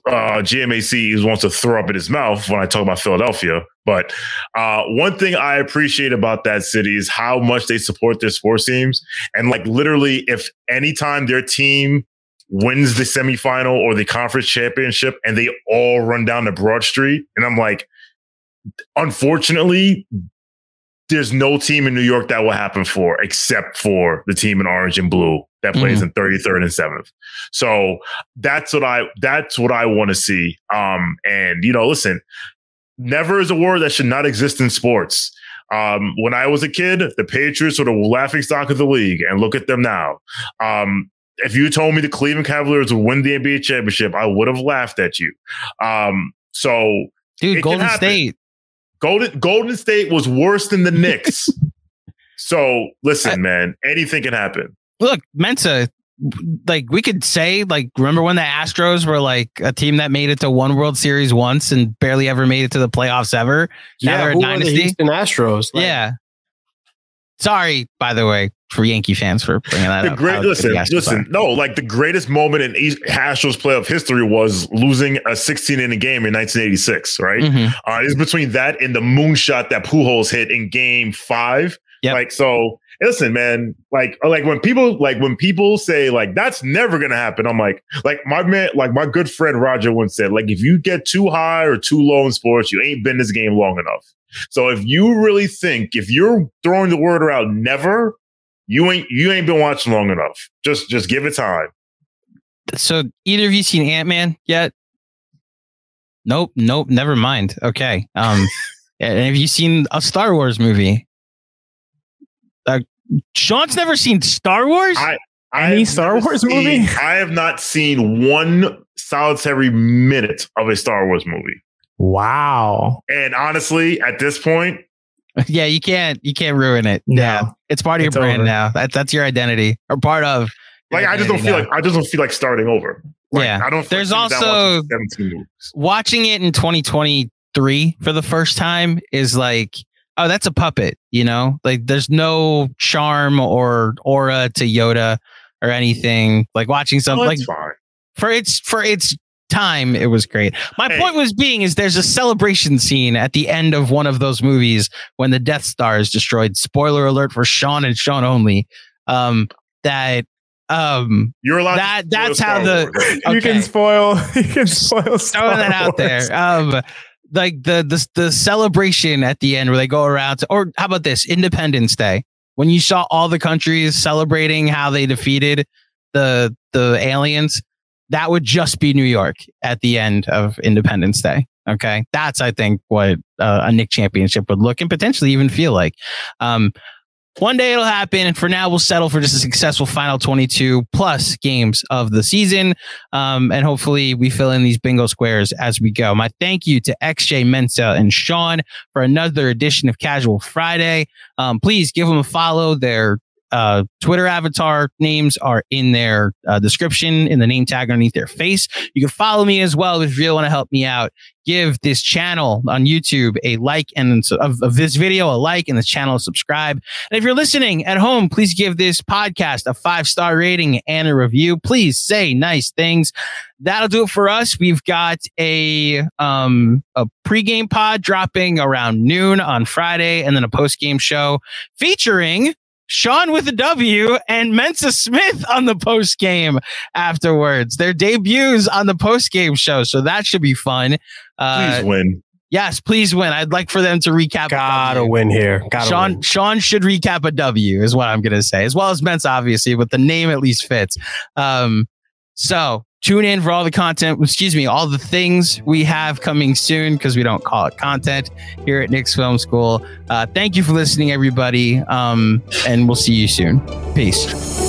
uh GMAC wants to throw up in his mouth when I talk about Philadelphia. But uh one thing I appreciate about that city is how much they support their sports teams. And like literally if anytime their team wins the semifinal or the conference championship and they all run down to Broad Street, and I'm like, unfortunately, there's no team in New York that will happen for except for the team in orange and blue that plays in 33rd and 7th. So that's what I that's what I want to see. Um and you know, listen, never is a word that should not exist in sports. Um, when I was a kid, the Patriots were the laughing stock of the league, and look at them now. Um, if you told me the Cleveland Cavaliers would win the NBA championship, I would have laughed at you. Um, so Dude, Golden. State. Golden Golden State was worse than the Knicks. so listen, man, anything can happen. Look, Mensa, like we could say, like, remember when the Astros were like a team that made it to one World Series once and barely ever made it to the playoffs ever? Now they're a who are the dynasty? Houston Astros? Like, yeah. Sorry, by the way, for Yankee fans for bringing that The up. great listen, listen. are. No, like the greatest moment in East Astros playoff history was losing a 16 in inning game in 1986. Right? Mhm. Uh, it's between that and the moonshot that Pujols hit in Game Five. Yep. Like so. Listen, man. Like, like when people like when people say like that's never gonna happen. I'm like, like my man, like my good friend Roger once said, like if you get too high or too low in sports, you ain't been this game long enough. So if you really think if you're throwing the word around never, you ain't you ain't been watching long enough. Just just give it time. So, either of you seen Ant Man yet? Nope, nope, never mind. Okay. Um, and have you seen a Star Wars movie? Uh, Sean's never seen Star Wars. I- Any I've Star Wars seen- movie? I have not seen one solitary minute of a Star Wars movie. Wow. And honestly, at this point, yeah, you can't, you can't ruin it. No. Yeah, it's part of your brand over. now. That, that's your identity or part of. like I just don't identity feel now. like I just don't feel like starting over. Like, Yeah. I don't. feel There's like also- watching 17 movies. watching it in 2023 for the first time is like oh that's a puppet you know like there's no charm or aura to yoda or anything like watching Oh, something like fine. for its for its time it was great my Hey. point was being is there's a celebration scene at the end of one of those movies when the death star is destroyed spoiler alert for sean and sean only um that um You're allowed. that- to that's Star how the- Wars. You can spoil. You can spoil. Star throwing that out Wars. there. Um, like the the the celebration at the end where they go around to, or how about this Independence Day when you saw all the countries celebrating how they defeated the the aliens, that would just be New York at the end of Independence Day. Okay, that's I think what uh, a Knick championship would look and potentially even feel like. Um, one day it'll happen, and for now we'll settle for just a successful final 22 plus games of the season. Um, and hopefully we fill in these bingo squares as we go. My thank you to XJ Mensa and Sean for another edition of Casual Friday. Um, please give them a follow. Their uh, Twitter avatar names are in their uh, description in the name tag underneath their face. You can follow me as well if you really want to help me out. Give this channel on YouTube a like and of, of this video a like and the channel a subscribe. And if you're listening at home, please give this podcast a five star rating and a review. Please say nice things. That'll do it for us. We've got a um a pregame pod dropping around noon on Friday, and then a postgame show featuring Sean with a W and Mensa Smith on the post game afterwards. Their debuts on the post game show, so that should be fun. Uh, Please win. yes, please win. I'd like for them to recap. a Gotta W. win here. Gotta Sean win. Sean should recap a W is what I'm gonna say, as well as Mensa, obviously, but the name at least fits. Um, so tune in for all the content. Excuse me, all the things we have coming soon because we don't call it content here at Knicks Film School. Uh, thank you for listening, everybody, um, and we'll see you soon. Peace.